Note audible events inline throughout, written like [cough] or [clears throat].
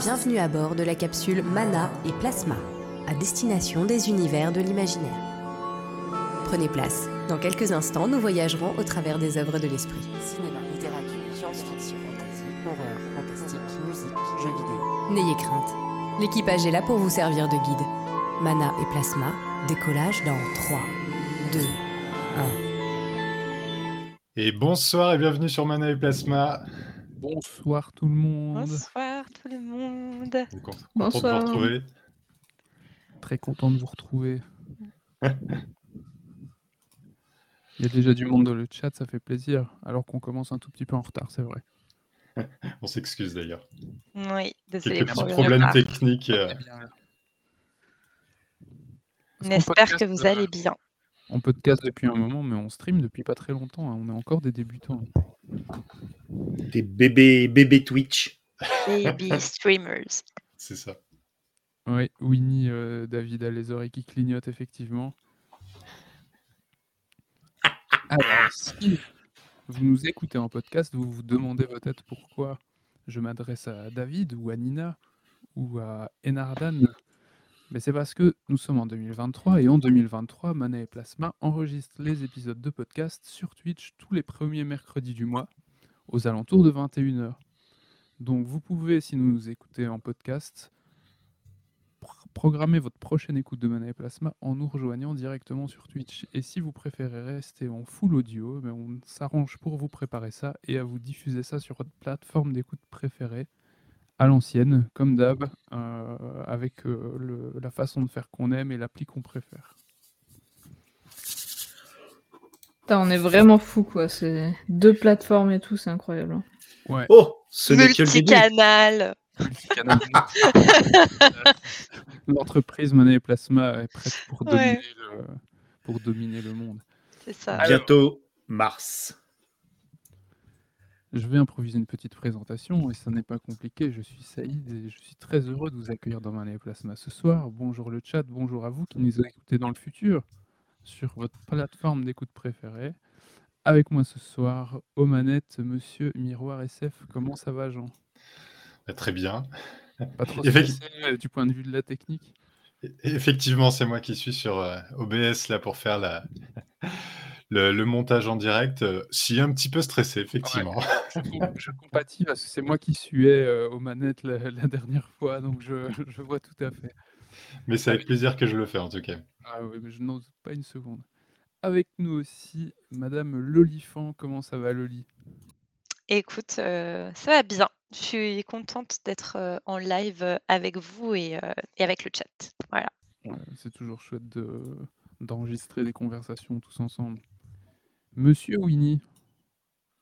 Bienvenue à bord de la capsule Mana et Plasma, à destination des univers de l'imaginaire. Prenez place. Dans quelques instants, nous voyagerons au travers des œuvres de l'esprit. Cinéma, littérature, science-fiction, fantasy, horreur, fantastique, musique, jeux vidéo. N'ayez crainte. L'équipage est là pour vous servir de guide. Mana et Plasma, décollage dans 3, 2, 1. Et bonsoir et bienvenue sur Mana et Plasma. Bonsoir tout le monde. Bonsoir de Bonsoir. vous retrouver. Très content de vous retrouver. [laughs] Il y a déjà du monde dans le chat, ça fait plaisir. Alors qu'on commence un tout petit peu en retard, c'est vrai. On s'excuse d'ailleurs. Oui, désolé Quelques petits problèmes techniques. euh, On espère que vous euh, allez bien. On podcast depuis un moment, mais on stream depuis pas très longtemps. hein. On est encore des débutants. Des bébés, bébés Twitch. Baby [laughs] streamers. C'est ça. Oui, Winnie, euh, David a les oreilles qui clignotent, effectivement. Alors, si vous nous écoutez en podcast, vous vous demandez peut-être pourquoi je m'adresse à David ou à Nina ou à Enardan. Mais c'est parce que nous sommes en 2023 et en 2023, Mana et Plasma enregistre les épisodes de podcast sur Twitch tous les premiers mercredis du mois aux alentours de 21h. Donc vous pouvez, si nous nous écoutez en podcast, pr- programmer votre prochaine écoute de Mana et Plasma en nous rejoignant directement sur Twitch. Et si vous préférez rester en full audio, ben, on s'arrange pour vous préparer ça et à vous diffuser ça sur votre plateforme d'écoute préférée, à l'ancienne, comme d'hab, euh, avec euh, le- la façon de faire qu'on aime et l'appli qu'on préfère. Putain, on est vraiment fou quoi. C'est deux plateformes et tout, c'est incroyable. hein. Ouais, Oh, ce n'est que le début. Multicanal. multicanal. [laughs] L'entreprise et Plasma est prête pour Ouais. dominer, le, pour dominer le monde. C'est ça. Bientôt mars. Je vais improviser une petite présentation et ça n'est pas compliqué. Je suis Saïd et je suis très heureux de vous accueillir dans et Plasma ce soir. Bonjour le chat, bonjour à vous qui nous écoutez dans le futur sur votre plateforme d'écoute préférée. Avec moi ce soir, aux manettes, monsieur Miroir SF. Comment ça va, Jean? Bah, Très bien. Pas trop [laughs] stressé euh, du point de vue de la technique? Et- Effectivement, c'est moi qui suis sur euh, OBS là pour faire la... [laughs] le, le montage en direct. Euh, si un petit peu stressé, effectivement. je, com- je compatis parce que c'est moi qui suais euh, aux manettes la, la dernière fois, donc je, [laughs] je vois tout à fait. Mais c'est avec plaisir que je le fais en tout cas. Ah oui, mais je n'ose pas une seconde. Avec nous aussi, Madame Lolifant. Comment ça va, Loli? Écoute, euh, ça va bien. Je suis contente d'être euh, en live euh, avec vous et, euh, et avec le chat. Voilà. Ouais, C'est toujours chouette de- d'enregistrer des conversations tous ensemble. Monsieur Winnie,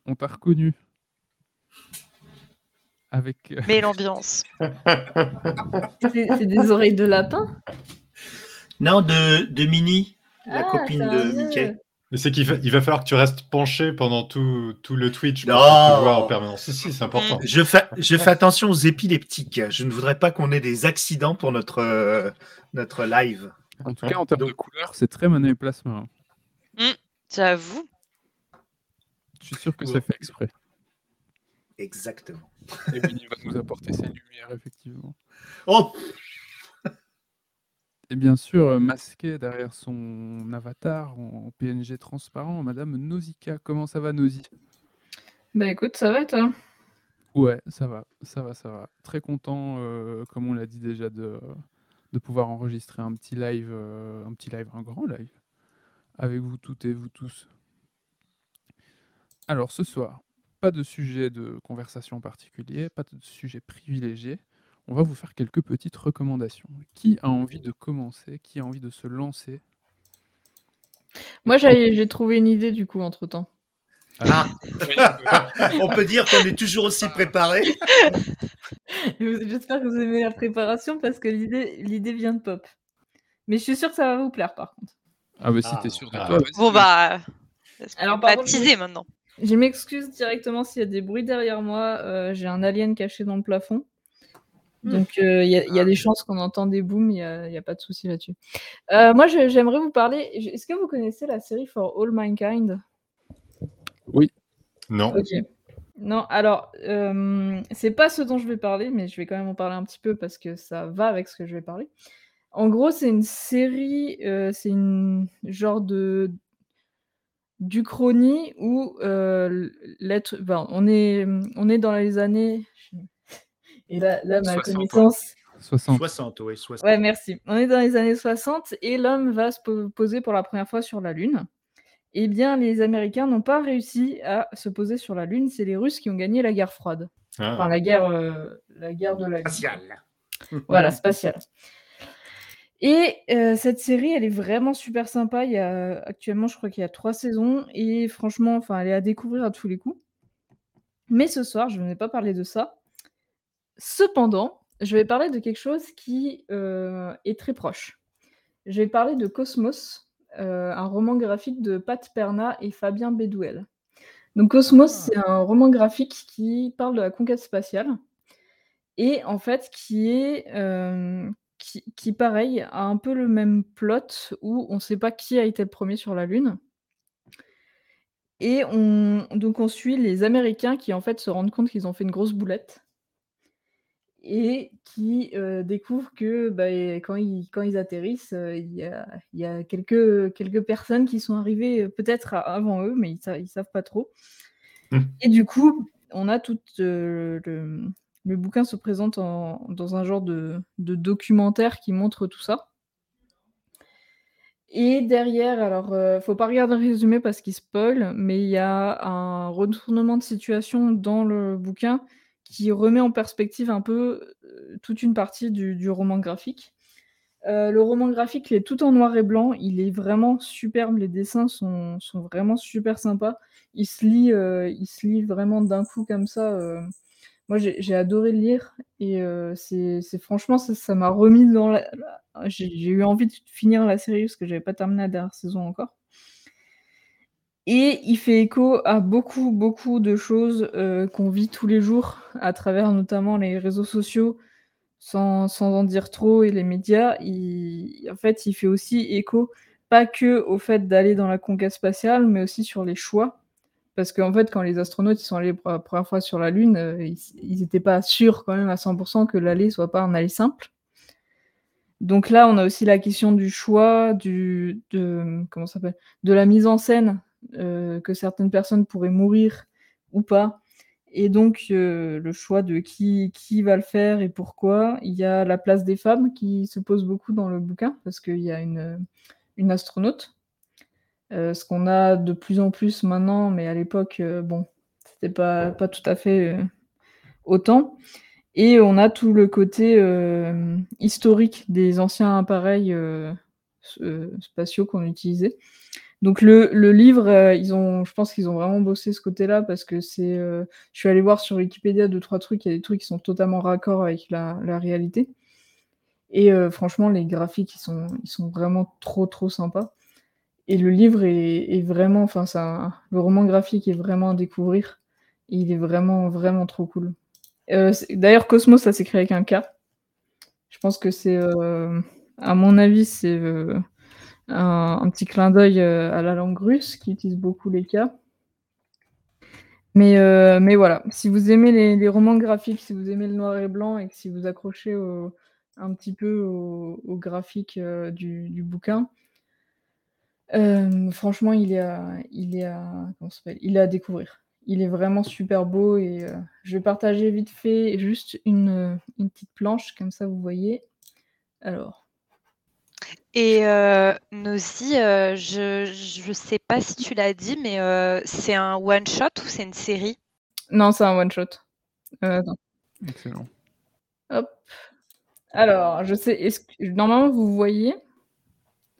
on t'a reconnu. Avec. Mais l'ambiance. C'est c'est des oreilles de lapin? Non, de, de Minnie, la Ah, copine de Mickey. Mais c'est qu'il va, il va falloir que tu restes penché pendant tout, tout le Twitch pour vois en permanence. Si, si, c'est important. Je fais, je fais attention aux épileptiques. Je ne voudrais pas qu'on ait des accidents pour notre, euh, notre live. En tout cas, en termes de couleur, c'est très Mana et Plasma. hein. J'avoue. Je suis sûr que c'est fait exprès. Exactement. Et Winnie va nous apporter ses lumières, effectivement. Oh, Et bien sûr, euh, masqué derrière son avatar en PNG transparent, Madame Nausicaa. Comment ça va, Nausi Bah écoute, ça va toi? Ouais, ça va, ça va, ça va. Très content, euh, comme on l'a dit déjà, de, de pouvoir enregistrer un petit live, euh, un petit live, un grand live, avec vous toutes et vous tous. Alors ce soir, pas de sujet de conversation particulier, pas de sujet privilégié. On va vous faire quelques petites recommandations. Qui a envie de commencer? Qui a envie de se lancer? Moi j'ai trouvé une idée du coup entre temps. Ah. [laughs] on peut dire qu'on est toujours aussi préparé. [laughs] J'espère que vous aimez la préparation parce que l'idée l'idée vient de pop. Mais je suis sûre que ça va vous plaire par contre. Ah bah si Ah. t'es sûr de Ah. toi. Bon bah. Alors, Alors, par contre, teaser maintenant. Je m'excuse directement s'il y a des bruits derrière moi. euh, j'ai un alien caché dans le plafond. Donc euh, il y, a- il y a des chances qu'on entend des booms, il n'y a, il y a pas de souci là-dessus. Euh, moi je- j'aimerais vous parler. Est-ce que vous connaissez la série For All Mankind? Oui. Non. Ok. Non, alors, euh, c'est pas ce dont je vais parler, mais je vais quand même en parler un petit peu parce que ça va avec ce que je vais parler. En gros, c'est une série, euh, c'est une genre de d'Uchronie où euh, l'être, ben, on est, on est dans les années. Et là, là ma 60, connaissance. 60. 60, oui, 60. Ouais, merci. On est dans les années 60 et l'homme va se po- poser pour la première fois sur la Lune. Eh bien, les Américains n'ont pas réussi à se poser sur la Lune. C'est les Russes qui ont gagné la guerre froide. Ah. Enfin, la guerre, euh, la guerre de la Lune. Spatial. [laughs] Voilà, spatiale. Et euh, cette série, elle est vraiment super sympa. Il y a, actuellement, je crois qu'il y a trois saisons. Et franchement, enfin, elle est à découvrir à tous les coups. Mais ce soir, je ne vais pas parler de ça. Cependant, je vais parler de quelque chose qui euh, est très proche. Je vais parler de Cosmos, euh, un roman graphique de Pat Perna et Fabien Bédouel. Donc Cosmos, c'est un roman graphique qui parle de la conquête spatiale et en fait qui est euh, qui, qui, pareil a un peu le même plot où on ne sait pas qui a été le premier sur la Lune. Et on, donc on suit les Américains qui en fait se rendent compte qu'ils ont fait une grosse boulette et qui euh, découvrent que bah, quand, ils, quand ils atterrissent, euh, il y a, il y a quelques, quelques personnes qui sont arrivées euh, peut-être avant eux, mais ils ne savent pas trop. Mmh. Et du coup, on a tout le, le bouquin se présente en, dans un genre de, de, documentaire qui montre tout ça. Et derrière, alors, euh, faut pas regarder le résumé parce qu'il spoil, mais il y a un retournement de situation dans le bouquin qui remet en perspective un peu euh, toute une partie du, du roman graphique. Euh, le roman graphique, il est tout en noir et blanc, il est vraiment superbe, les dessins sont, sont vraiment super sympas. Il se lit, euh, il se lit vraiment d'un coup comme ça. Moi, j'ai adoré le lire et c'est franchement, ça m'a remis dans la. la j'ai eu envie de finir la série parce que j'avais pas terminé la dernière saison encore. Et il fait écho à beaucoup, beaucoup de choses euh, qu'on vit tous les jours à travers notamment les réseaux sociaux, sans, sans en dire trop, et les médias. En fait, il fait aussi écho pas que au fait d'aller dans la conquête spatiale, mais aussi sur les choix. Parce qu'en fait, quand les astronautes sont allés pour la première fois sur la Lune, euh, ils n'étaient pas sûrs quand même à 100% que l'aller soit pas un aller simple. Donc là, on a aussi la question du choix, du, de, comment de la mise en scène, que certaines personnes pourraient mourir ou pas. Et donc, euh, le choix de qui, qui va le faire et pourquoi. Il y a la place des femmes qui se pose beaucoup dans le bouquin, parce qu'il y a une, une astronaute. Euh, ce qu'on a de plus en plus maintenant, mais à l'époque, euh, bon, c'était pas, pas tout à fait euh, autant. Et on a tout le côté euh, historique des anciens appareils euh, spatiaux qu'on utilisait. Donc le, livre, euh, ils ont, je pense qu'ils ont vraiment bossé ce côté-là parce que c'est, je suis allée voir sur Wikipédia deux trois trucs, il y a des trucs qui sont totalement raccord avec la, réalité. Et franchement, les graphiques, ils sont, vraiment trop trop sympas. Et le livre est, vraiment, enfin, ça, le roman graphique est vraiment à découvrir. Il est vraiment, vraiment trop cool. Euh, D'ailleurs, Cosmos, ça s'écrit avec un K. Je pense que c'est, euh, à mon avis, c'est euh, un, petit clin d'œil à la langue russe qui utilise beaucoup les K. Mais, euh, mais voilà, si vous aimez les, romans graphiques, si vous aimez le noir et blanc et que si vous accrochez un petit peu au, graphique euh, du, bouquin, euh, franchement, il est à, il est à, comment il est à découvrir. Il est vraiment super beau et euh, je vais partager vite fait juste une, une, petite planche, comme ça vous voyez. Alors. Et euh, Nosy, je ne sais pas si tu l'as dit, mais euh, c'est un one-shot ou c'est une série? Non, c'est un one-shot. Excellent. Hop. Alors, je sais, est-ce que normalement vous voyez?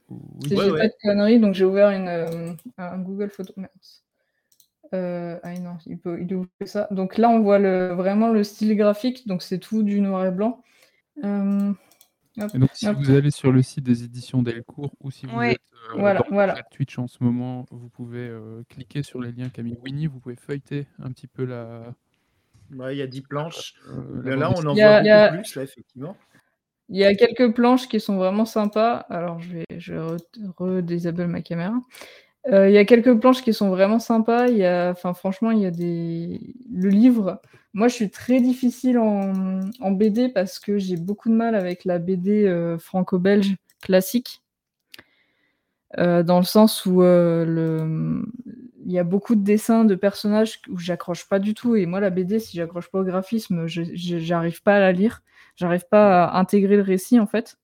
Oui, j'ai ouais, pas ouais. de conneries, donc j'ai ouvert une, euh, un Google Photo. Euh, ah non, il peut, il ouvre ça. Donc là, on voit le, vraiment le style graphique, donc c'est tout du noir et blanc. Hop, donc, si hop. vous allez sur le site des éditions Delcourt ou si vous Ouais. êtes euh, Voilà, dans le voilà. chat Twitch en ce moment, vous pouvez euh, cliquer sur les liens qu'a mis Winnie, vous pouvez feuilleter un petit peu la. Ouais, il y a 10 planches. euh, Là, on en voit a- beaucoup plus, là, effectivement. Il y a quelques planches qui sont vraiment sympas. Alors, je vais, je re- redésable ma caméra. Euh, Il y a quelques planches qui sont vraiment sympas. Y a, franchement, il y a des. Le livre. Moi, je suis très difficile en, BD parce que j'ai beaucoup de mal avec la BD euh, franco-belge classique. Euh, dans le sens où il y a beaucoup de dessins de personnages où j'accroche pas du tout. Et moi, la BD, si j'accroche pas au graphisme, j'arrive pas à la lire. J'arrive pas à intégrer le récit, en fait.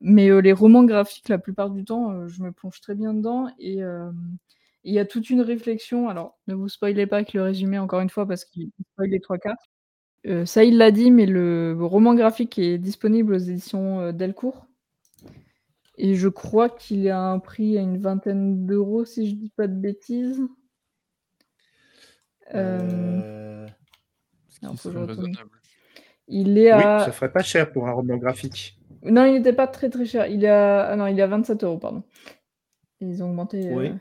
Mais euh, les romans graphiques, la plupart du temps, euh, je me plonge très bien dedans. Et euh, il y a toute une réflexion. Alors, ne vous spoilez pas avec le résumé, encore une fois, parce qu'il spoil les trois quarts. Euh, ça, il l'a dit, mais le roman graphique est disponible aux éditions euh, Delcourt. Et je crois qu'il a un prix à une vingtaine d'euros, si je dis pas de bêtises. Euh, Euh, qui Non, il est Oui, à. ça ferait pas cher pour un roman graphique. Non, il n'était pas très très cher. Il est à... Ah non, il est à 27 euros, pardon. Ils ont augmenté. euh, Oui.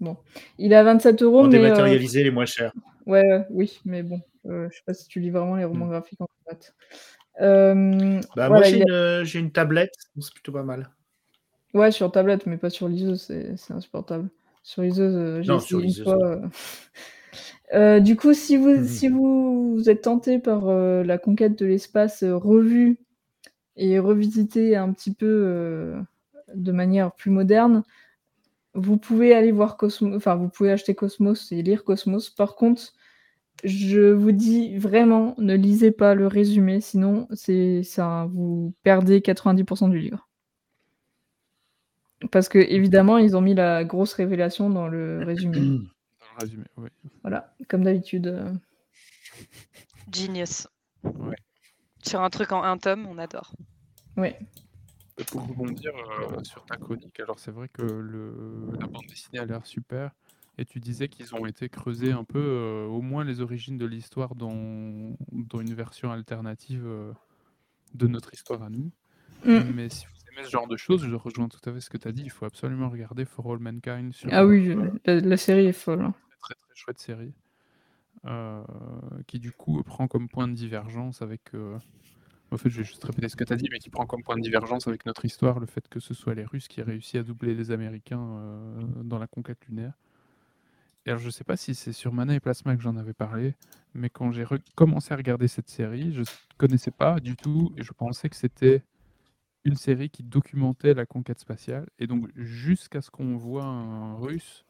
Bon. Il est à 27 euros, En mais. euh, dématérialisé, les moins chers. Ouais, oui, mais bon. euh, je sais pas si tu lis vraiment les romans graphiques en fait. Bah, voilà, moi, j'ai a- une, j'ai une tablette, c'est plutôt pas mal. Ouais, sur tablette, mais pas sur liseuse, c'est c'est insupportable. Sur liseuse, j'ai Non, essayé sur une fois. euh. Du coup, si vous, Mhm. si vous, vous êtes tenté par euh, la conquête de l'espace euh, revue et revisité un petit peu euh, de manière plus moderne, vous pouvez aller voir Cosmos, enfin, vous pouvez acheter Cosmos et lire Cosmos. Par contre, je vous dis vraiment, ne lisez pas le résumé, sinon c'est ça, vous perdez 90% du livre. Parce que évidemment, ils ont mis la grosse révélation dans le [clears throat] résumé. Dans le résumé, oui. Voilà, comme d'habitude. euh. Genius. Ouais. Sur un truc en un tome, on adore. Et Pour rebondir euh, sur ta chronique, alors c'est vrai que le, la bande dessinée a l'air super. Et tu disais qu'ils ont été creusés un peu, euh, au moins les origines de l'histoire dans, dans une version alternative euh, de notre histoire à nous. Mm. Mais si vous aimez ce genre de choses, je rejoins tout à fait ce que tu as dit. Il faut absolument regarder For All Mankind sur Ah oui, euh, la, la série est folle. hein. très très chouette série euh, qui du coup prend comme point de divergence avec euh, en fait je vais juste répéter ce que tu as dit mais qui prend comme point de divergence avec notre histoire le fait que ce soit les Russes qui aient réussi à doubler les Américains euh, dans la conquête lunaire. Et alors je sais pas si c'est sur Mana et Plasma que j'en avais parlé mais quand j'ai commencé à regarder cette série je connaissais pas du tout et je pensais que c'était une série qui documentait la conquête spatiale. Et donc jusqu'à ce qu'on voit un russe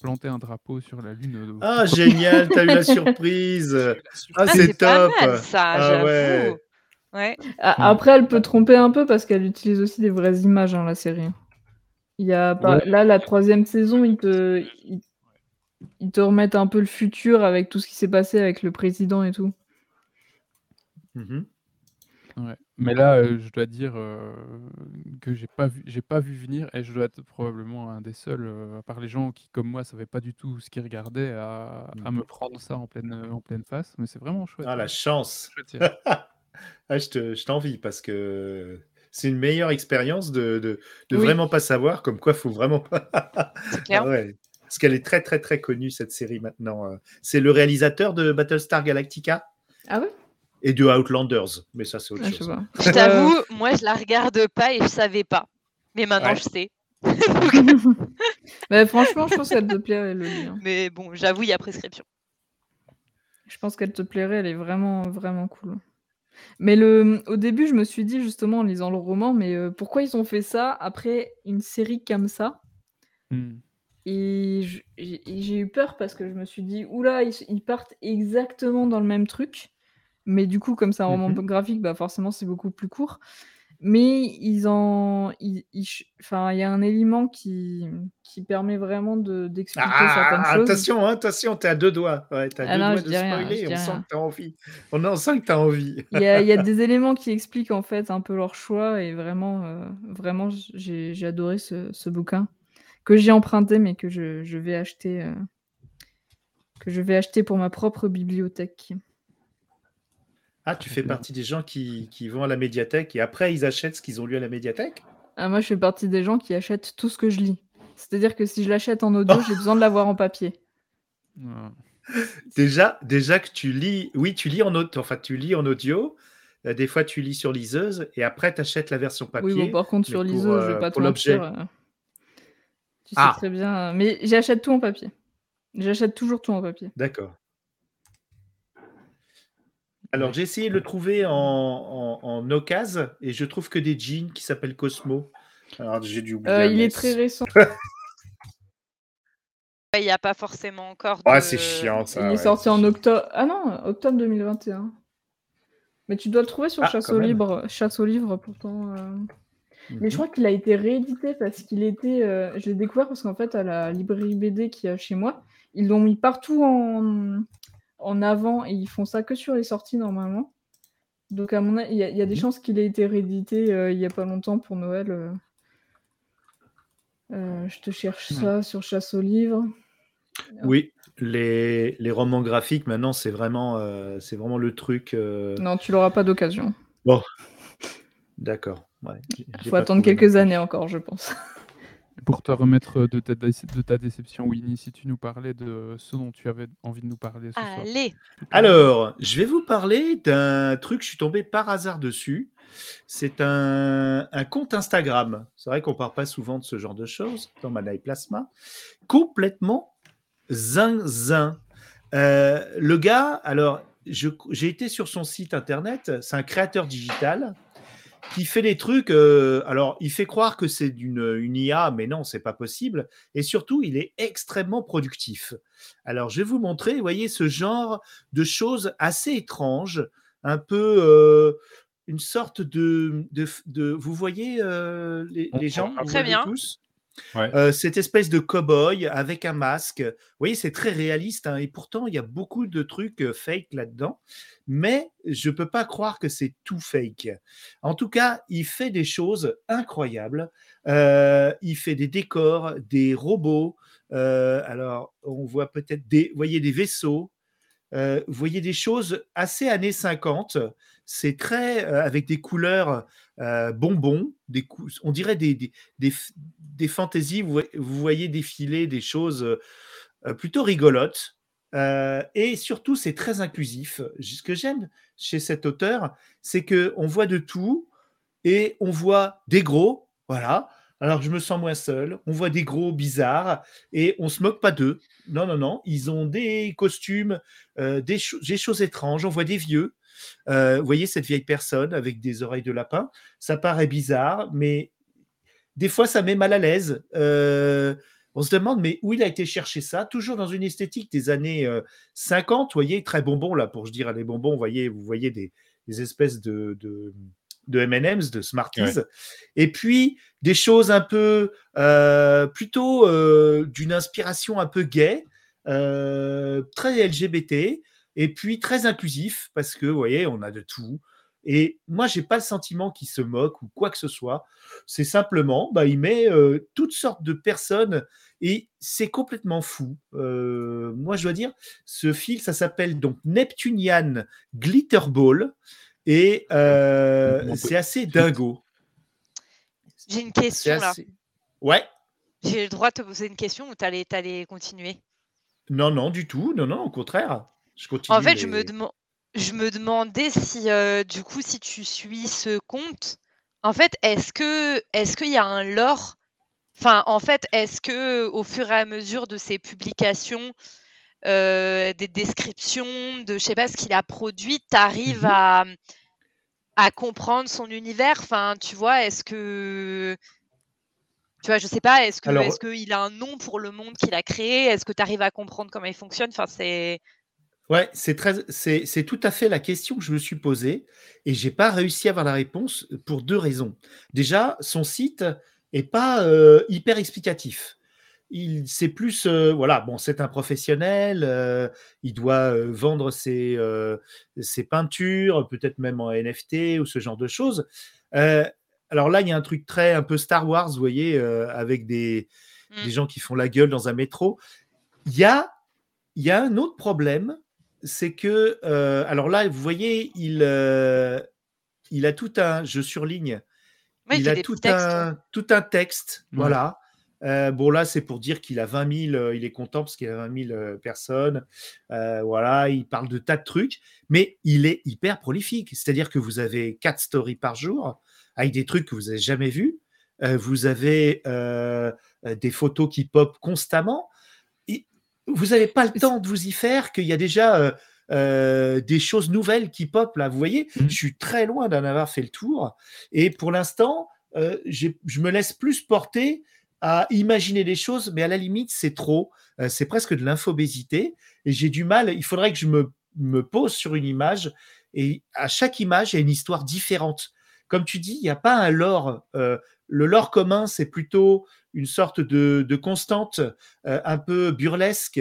planter un drapeau sur la lune au- Ah, génial, t'as eu la [laughs] surprise. Ah, Ah, c'est pas top. mal ça, Ah ouais. Ouais. A- Après, elle peut tromper un peu parce qu'elle utilise aussi des vraies images, hein, la série. Il y a pas... Ouais. Là, la troisième saison, ils te... ils... ils te remettent un peu le futur avec tout ce qui s'est passé avec le président et tout. Mhm. Ouais. Mais là, euh, je dois dire euh, que j'ai pas vu, j'ai pas vu venir, et je dois être probablement un des seuls, euh, à part les gens qui, comme moi, savaient pas du tout ce qu'ils regardaient, à, à me prendre ça en pleine, en pleine face. Mais c'est vraiment chouette. Ah, la ouais. chance. Série. [laughs] Ah, je te- je t'envie parce que c'est une meilleure expérience de, de, de Oui. vraiment pas savoir, comme quoi faut vraiment pas. [laughs] C'est clair. Ah ouais. Parce qu'elle est très très très connue cette série maintenant. C'est le réalisateur de Battlestar Galactica? Ah ouais? Et de Outlanders, mais ça c'est autre Ah, chose. Je t'avoue, moi je la regarde pas et je savais pas. Mais maintenant Ouais. je sais. Mais [laughs] franchement, je pense qu'elle te plairait, le hein. Mais bon, j'avoue, il y a prescription. Je pense qu'elle te plairait, elle est vraiment, vraiment cool. Mais le, au début, je me suis dit, justement, en lisant le roman, mais euh, pourquoi ils ont fait ça après une série comme ça? Hmm. Et j'ai et j'ai eu peur parce que je me suis dit, oula, ils, ils partent exactement dans le même truc. Mais du coup, comme c'est un roman Mhm. graphique, bah forcément, c'est beaucoup plus court. Mais ils en. ils- ils Enfin, il y a un élément qui, qui permet vraiment de- d'expliquer certaines Ah, choses. attention, hein, attention, t'es à deux doigts. Ouais, t'as Ah deux non, doigts de rien, spoiler. dis on sent rien. que t'as envie. On en sent que t'as envie. Il y a, il y a [laughs] des éléments qui expliquent en fait un peu leur choix et vraiment, euh, vraiment, j'ai j'ai adoré ce, ce bouquin que j'ai emprunté mais que je, je vais acheter, euh, que je vais acheter pour ma propre bibliothèque. Ah, tu fais partie des gens qui, qui vont à la médiathèque et après ils achètent ce qu'ils ont lu à la médiathèque? Ah, moi, je fais partie des gens qui achètent tout ce que je lis. C'est-à-dire que si je l'achète en audio, j'ai besoin de l'avoir en papier. [laughs] Déjà, déjà que tu lis, oui, tu lis en audio, enfin tu lis en audio. euh, Des fois, tu lis sur liseuse et après, tu achètes la version papier. Oui, bon, par contre, sur liseuse, je euh, vais pas te pour l'objet. euh, Tu sais Ah. très bien. Mais j'achète tout en papier. J'achète toujours tout en papier. D'accord. Alors, j'ai essayé de le trouver en, en, en occasion et je trouve que des jeans qui s'appellent Cosmo. Alors, j'ai dû oublier. Euh, il est très récent. [laughs] Il n'y a pas forcément encore. De- c'est chiant ça. il est sorti en octobre. Ah non, octobre 2021. Mais tu dois le trouver sur Ah, Chasse au. Libre. Chasse au Livre, pourtant. euh. Mais je Mhm. crois qu'il a été réédité parce qu'il était. euh, Je l'ai découvert parce qu'en fait, à la librairie BD qu'il y a chez moi, ils l'ont mis partout en... en avant et ils font ça que sur les sorties normalement. Donc, à mon avis, il y, a- il y a des Mhm. chances qu'il ait été réédité euh, il y a pas longtemps pour Noël. euh. Euh, je te cherche ça sur Chasse au Livre. Oui, les, les romans graphiques maintenant, c'est vraiment, c'est vraiment le truc. Non, tu l'auras pas d'occasion. Bon, d'accord. Ouais, j'ai Faut attendre quelques années encore, je pense. Pour te remettre de ta, déce- de ta déception, Winnie, si tu nous parlais de ce dont tu avais envie de nous parler ce soir. Allez. Alors, je vais vous parler d'un truc, je suis tombé par hasard dessus. C'est un, un compte Instagram. C'est vrai qu'on parle pas souvent de ce genre de choses dans Manaï Plasma. Complètement zinzin. Euh, le gars, alors, j'ai été sur son site internet, c'est un créateur digital qui fait des trucs. euh, alors, il fait croire que c'est d'une une IA, mais non, c'est pas possible. Et surtout, il est extrêmement productif. Alors, je vais vous montrer, vous voyez, ce genre de choses assez étranges, un peu euh, une sorte de, de, de- vous voyez euh, les, gens, Très bien. tous? Euh, cette espèce de cow-boy avec un masque. Vous voyez, c'est très réaliste hein, et pourtant il y a beaucoup de trucs euh, fake là-dedans. Mais je peux pas croire que c'est tout fake. En tout cas, il fait des choses incroyables. Euh, il fait des décors, des robots. Alors, on voit peut-être des, des vaisseaux. Euh, vous voyez des choses assez années 50. C'est très euh, avec des couleurs euh, bonbons, des on dirait des, des, des, fantaisies. Vous, voyez- vous voyez défiler des choses plutôt rigolotes. Et surtout, c'est très inclusif. Ce que j'aime chez cet auteur, c'est que on voit de tout et on voit des gros, voilà. Alors je me sens moins seul. On voit des gros bizarres et on se moque pas d'eux. Non, non, non. Ils ont des costumes, euh, des, cho- des choses étranges. On voit des vieux. Euh, vous voyez cette vieille personne avec des oreilles de lapin. Ça paraît bizarre, mais des fois ça met mal à l'aise. Euh, on se demande, mais où il a été chercher ça? Toujours dans une esthétique des années euh, 50, vous voyez, très bonbons là, pour je dire les bonbons, vous voyez, vous voyez des, espèces de, de M&M's, de Smarties, Ouais. et puis des choses un peu euh, plutôt euh, d'une inspiration un peu gay, euh, très LGBT, et puis très inclusif, parce que, vous voyez, on a de tout. Et moi, j'ai pas le sentiment qu'il se moque ou quoi que ce soit. C'est simplement, bah, il met toutes sortes de personnes et c'est complètement fou. Moi, je dois dire, ce fil, ça s'appelle donc Neptunian Glitterball et euh, c'est assez dingo. J'ai une question là. Ouais. J'ai le droit de te poser une question ou t'allais t'allais continuer? Non, non, du tout. Non, non, au contraire. Je continue. En fait, je me, je me demandais si, euh, du coup, si tu suis ce compte, en fait, est-ce que est-ce qu'il y a un lore? Enfin, en fait, est-ce que au fur et à mesure de ses publications, euh, des descriptions de, je sais pas, ce qu'il a produit, tu arrives Mhm. à, à comprendre son univers? Enfin, tu vois, est-ce que tu vois, je sais pas, est-ce que Alors- est-ce qu'il a un nom pour le monde qu'il a créé? Est-ce que tu arrives à comprendre comment il fonctionne? Enfin, c'est Ouais, c'est très, c'est, c'est tout à fait la question que je me suis posée et j'ai pas réussi à avoir la réponse pour deux raisons. Déjà, son site est pas euh, hyper explicatif. Il, c'est plus, euh, voilà, bon, c'est un professionnel, euh, il doit euh, vendre ses, euh, ses peintures, peut-être même en NFT ou ce genre de choses. Euh, alors là, il y a un truc très un peu Star Wars, vous voyez, euh, avec des, Mm. des gens qui font la gueule dans un métro. Il y a, il y a un autre problème, c'est que, euh, alors là, vous voyez, il, euh, il a tout un, je surligne, Ouais, il a tout un, tout un texte, Ouais. voilà. Euh, bon, là, c'est pour dire qu'il a 20 000, euh, il est content parce qu'il a 20 000 euh, personnes. Euh, voilà, il parle de tas de trucs, mais il est hyper prolifique. C'est-à-dire que vous avez quatre stories par jour avec des trucs que vous n'avez jamais vus. euh, vous avez des photos qui pop constamment. Et vous n'avez pas le temps de vous y faire, qu'il y a déjà des choses nouvelles qui pop là. Vous voyez, Mhm. je suis très loin d'en avoir fait le tour. Et pour l'instant, je me laisse plus porter à imaginer des choses, mais à la limite, c'est trop. Euh, c'est presque de l'infobésité. Et j'ai du mal. Il faudrait que je me, me pose sur une image. Et à chaque image, il y a une histoire différente. Comme tu dis, il n'y a pas un lore. euh, le lore commun, c'est plutôt une sorte de, de constante euh, un peu burlesque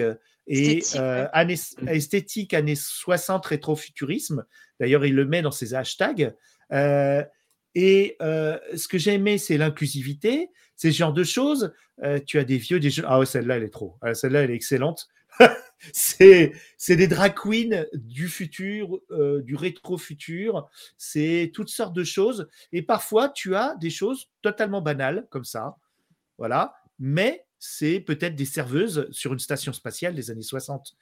et Esthétique, euh, années- Mm. esthétique années 60 rétrofuturisme. D'ailleurs, il le met dans ses hashtags. Euh, et euh, ce que j'ai aimé, c'est l'inclusivité. C'est ce genre de choses. Euh, tu as des vieux, des jeunes. Ah ouais, celle-là, elle est trop. Ah, celle-là, elle est excellente. [laughs] c'est c'est des drag queens du futur, euh, du rétro-futur. C'est toutes sortes de choses. Et parfois, tu as des choses totalement banales, comme ça. Voilà. Mais c'est peut-être des serveuses sur une station spatiale des années 60.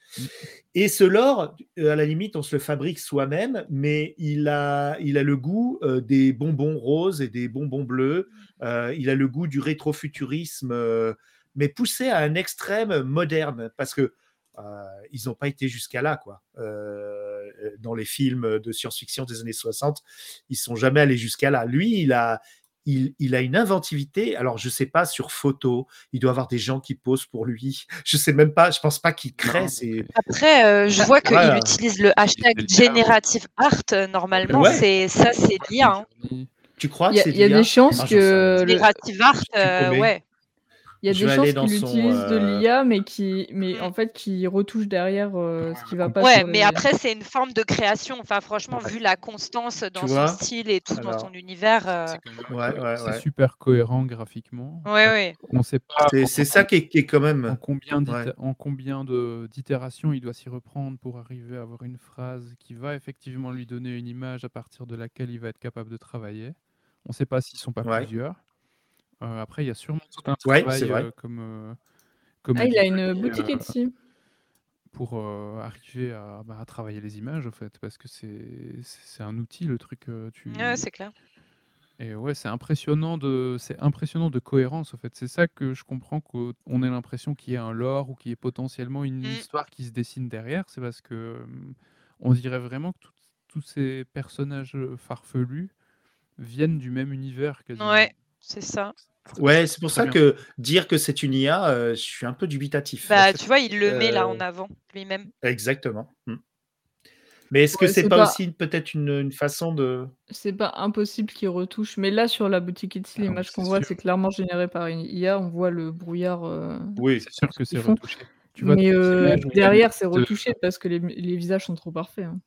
Et ce lore, euh, à la limite, on se le fabrique soi-même, mais il a, il a le goût euh, des bonbons roses et des bonbons bleus. Euh, il a le goût du rétrofuturisme, euh, mais poussé à un extrême moderne, parce que euh, ils n'ont pas été jusqu'à là, quoi. Euh, dans les films de science-fiction des années 60, ils sont jamais allés jusqu'à là. Lui, il a, il, il a une inventivité. Alors, je sais pas sur photo, il doit avoir des gens qui posent pour lui. [laughs] Je sais même pas. Je pense pas qu'il crée. Ses- Après, euh, je vois qu'il Voilà. utilise le hashtag. Generative Art. euh, Normalement, Ouais. c'est ça, c'est l'IA. hein. Tu crois Il y que a, c'est il y a des chances que Generative Art, euh, ouais. Il y a Je des chances qu'il utilise de euh, l'IA, mais qui, mais en fait, qui retouche derrière euh, ce qui va pas. Ouais, mais après, c'est une forme de création. Enfin, franchement, Ouais. vu la constance dans Tu son style et tout dans son univers. euh, C'est quand même- Ouais, ouais, c'est ouais. super cohérent graphiquement. Ouais, ouais. On ne sait pas C'est ça qui est, qui est quand en même. combien d'ité- Ouais. en combien de- d'itérations il doit s'y reprendre pour arriver à avoir une phrase qui va effectivement lui donner une image à partir de laquelle il va être capable de travailler. On ne sait pas s'ils sont pas Ouais. plusieurs. Euh, après, il y a sûrement tout un Ouais, travail vrai. euh, comme, euh, comme Ah, il a une boutique Etsy. pour euh, arriver à, bah, à travailler les images, en fait, parce que c'est un outil, le truc. tu... Ouais, c'est clair. Et ouais, c'est impressionnant de, c'est impressionnant de cohérence, en fait. C'est ça que je comprends qu'on ait l'impression qu'il y a un lore ou qu'il y ait potentiellement une Mm. histoire qui se dessine derrière. C'est parce que hum, on dirait vraiment que tout- tous ces personnages farfelus viennent du même univers quasiment. Ouais, c'est ça. Ouais, c'est pour ça bien. que dire que c'est une IA, euh, je suis un peu dubitatif. Bah, tu vois, il le met là Euh, en avant, lui-même. Exactement. Hmm. Mais est-ce que Ouais, c'est pas, pas- aussi peut-être une, une façon de. C'est pas impossible qu'il retouche, mais là sur la boutique Etsy, Ah, l'image qu'on voit, c'est clairement généré par une IA. On voit le brouillard. euh, Oui. C'est sûr que c'est retouché. Tu vois, mais euh, derrière, c'est retouché parce que les, les visages sont trop parfaits. hein.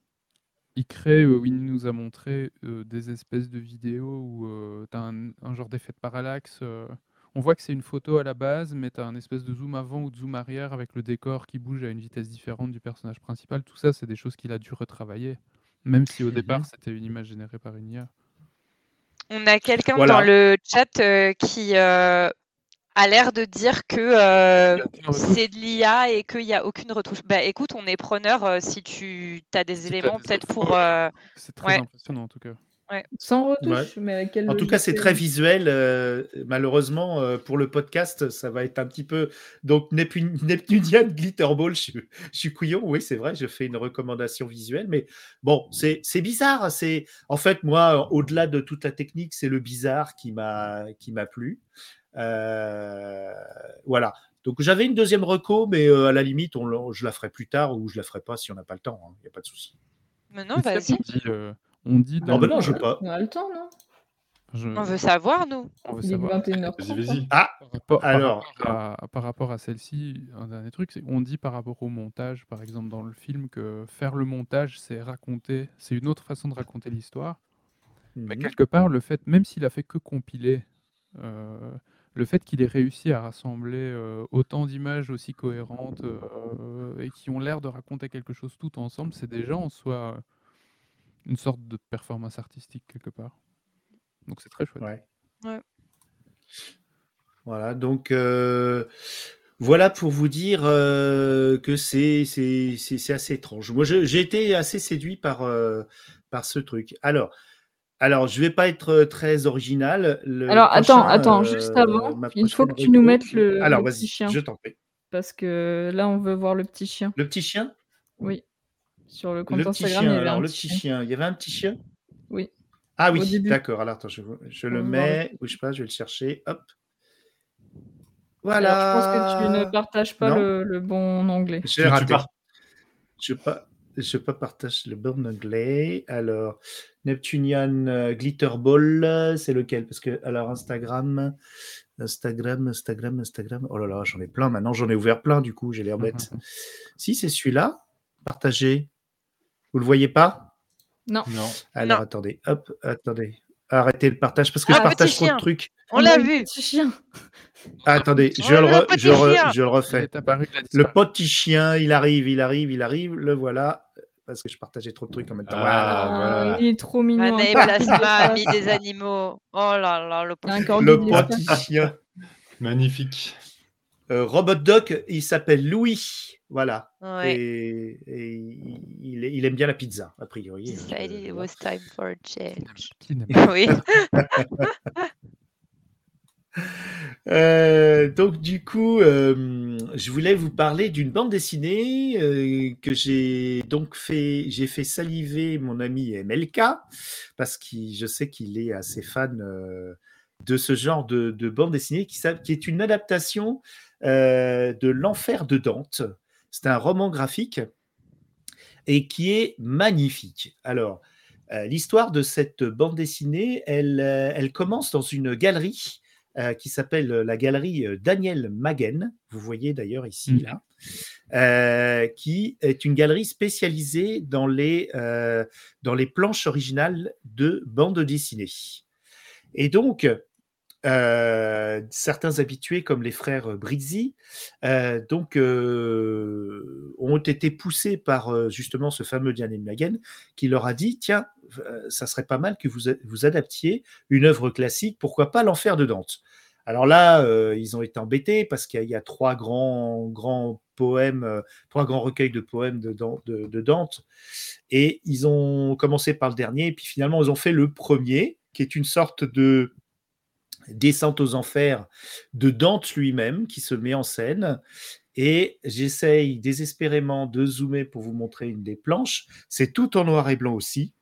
Il crée, euh, il nous a montré euh, des espèces de vidéos où tu as un, un genre d'effet de parallaxe. euh, on voit que c'est une photo à la base, mais tu as un espèce de zoom avant ou de zoom arrière avec le décor qui bouge à une vitesse différente du personnage principal. Tout ça, c'est des choses qu'il a dû retravailler. Même si au départ, c'était une image générée par une IA. On a quelqu'un Voilà. dans le chat euh, qui euh, a l'air de dire que euh, c'est de l'IA et qu'il n'y a aucune retouche. Bah écoute, on est preneur euh, si tu as des Si éléments peut-être pour. euh, C'est très ouais. impressionnant en tout cas. Sans retouche, Ouais. mais avec quelle En tout cas, c'est très visuel. euh, malheureusement, euh, pour le podcast, ça va être un petit peu. Donc, Neptun- [laughs] Neptunian Glitterball, je, suis- je suis couillon. Oui, c'est vrai, je fais une recommandation visuelle. Mais bon, c'est c'est bizarre. C'est En fait, moi, au-delà de toute la technique, c'est le bizarre qui m'a qui m'a plu. Euh, voilà. Donc, j'avais une deuxième reco, mais euh, à la limite, on, je la ferai plus tard ou je la ferai pas si on n'a pas le temps. Il n'y a pas de souci. Mais non, vas-y. On dit, euh, on dit bah, dans Non, mais le- non, je veux pas. On a le temps, non? Je- On veut savoir, nous. on veut savoir. 21h30. Vas-y, vas-y. Ah, Par rapport, par Alors, rapport à, par rapport à celle-ci, un dernier truc, c'est on dit par rapport au montage, par exemple dans le film, que faire le montage, c'est raconter, c'est une autre façon de raconter l'histoire. Mais mhm. quelque part, le fait, même s'il a fait que compiler, euh, le fait qu'il ait réussi à rassembler euh, autant d'images aussi cohérentes euh, et qui ont l'air de raconter quelque chose tout ensemble, c'est déjà en soi euh, une sorte de performance artistique quelque part. Donc c'est très chouette. Ouais. Ouais. Voilà, donc euh, voilà pour vous dire euh, que c'est c'est c'est- c'est assez étrange. Moi, j'ai été assez séduit par euh, par ce truc. Alors, Alors, je vais pas être euh, très original. Le Alors, attends, prochain, attends, euh, juste avant, il faut que tu nous mettes le, Alors, le vas-y, petit chien. je t'en prie. Parce que là, on veut voir le petit chien. Le petit chien? Oui. Sur le compte Le petit Instagram, chien. il y avait Alors, un le petit chien. chien. Il y avait un petit chien? Oui. Ah oui, d'accord. Alors, attends, je, je le mets. Bouge pas, je vais le chercher. Hop. Alors, Voilà. je pense que tu ne partages pas le, le bon onglet. J'ai raté. Je pas. Je pas partage le bon anglais. Alors, Neptunian euh, Glitter Ball, euh, c'est lequel? Parce que, alors, Instagram, Instagram, Instagram, Instagram. Oh là là, j'en ai plein maintenant. J'en ai ouvert plein, du coup, j'ai l'air bête. [laughs] Si, c'est celui-là. Partagé. Vous le voyez pas? Non. Non. Alors, Non. attendez. Hop, attendez. Arrêtez le partage parce que Ah, je partage trop de trucs. On l'a le vu. Petit chien. Ah, attendez, je, Oh, le, le re- petit je, re- chien. je le Il refais. Le petit chien, il arrive, il arrive, il arrive. Le voilà. Parce que je partageais trop de trucs en même temps. Ah, Voilà. voilà. il est trop mignon. Un [laughs] Plasma mis des animaux. Oh là là, le Le petit chien. Magnifique. Euh, Robot Doc, il s'appelle Louis. Voilà. Ouais. Et, et il, aime bien la pizza, a priori. Decided it voilà. was time for a change. [laughs] Oui. [laughs] Euh, donc du coup, euh, je voulais vous parler d'une bande dessinée euh, que j'ai donc fait, j'ai fait saliver mon ami MLK parce que je sais qu'il est assez fan euh, de ce genre de, de bande dessinée qui, est une adaptation euh, de l'enfer de Dante. C'est un roman graphique et qui est magnifique. Alors, euh, l'histoire de cette bande dessinée, elle, euh, elle commence dans une galerie euh, qui s'appelle la galerie Daniel Magen. Vous voyez d'ailleurs ici, Mhm. là, euh, qui est une galerie spécialisée dans les, euh, dans les planches originales de bandes dessinées. Et donc, euh, certains habitués comme les frères Brizzi euh, donc, euh, ont été poussés par euh, justement ce fameux Daniel Magen qui leur a dit tiens, euh, ça serait pas mal que vous, vous adaptiez une œuvre classique, pourquoi pas l'enfer de Dante alors là, euh, ils ont été embêtés parce qu'il y, a- trois grands, grands poèmes, euh, trois grands recueils de poèmes de- de Dante. Et ils ont commencé par le dernier, et puis finalement, ils ont fait le premier, qui est une sorte de descente aux enfers de Dante lui-même, qui se met en scène. Et j'essaye désespérément de zoomer pour vous montrer une des planches. C'est tout en noir et blanc aussi.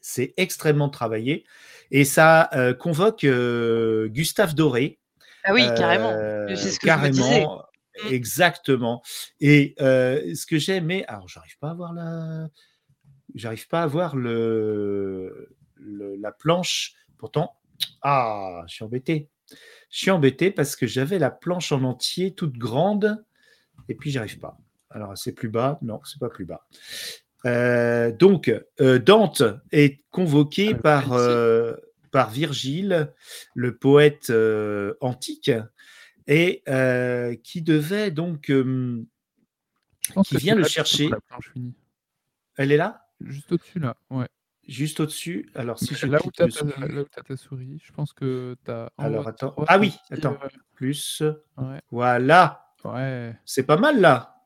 C'est extrêmement travaillé. Et ça euh, convoque euh, Gustave Doré. Ah oui, carrément. Euh, ce que carrément, Mm. exactement. Et ce que j'ai aimé, alors j'arrive pas à voir la, j'arrive pas à voir le, le- la planche. Pourtant, ah, je suis embêté. Je suis embêté parce que j'avais la planche en entier, toute grande, et puis j'arrive pas. Alors c'est plus bas, non, c'est pas plus bas. Euh, donc, euh, Dante est convoqué Ah, par, euh, par Virgile, le poète antique, et qui devait donc. Qui vient le chercher. Elle est là? Juste au-dessus, là. Ouais. Juste au-dessus. Alors, si je là, où clique t'as dessus, ta, là où t'as ta souris, je pense que t'as. en Alors, attends. Ah oui, attends. euh, plus. Ouais. Voilà. Ouais. C'est pas mal là.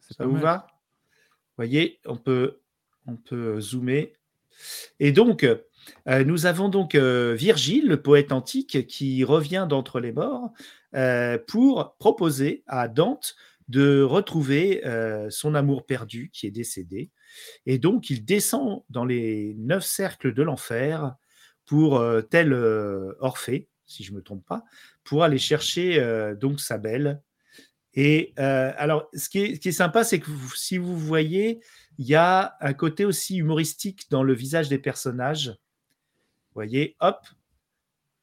C'est Ça pas vous mal. va? Vous voyez, on peut, on peut euh, zoomer. Et donc, euh, nous avons donc euh, Virgile, le poète antique, qui revient d'entre les morts pour proposer à Dante de retrouver son amour perdu qui est décédé. Et donc, il descend dans les neuf cercles de l'enfer pour, euh, tel euh, Orphée, si je ne me trompe pas, pour aller chercher euh, donc sa belle. Et euh, alors, ce qui est, sympa, c'est que si vous voyez, il y a un côté aussi humoristique dans le visage des personnages. Vous voyez, hop,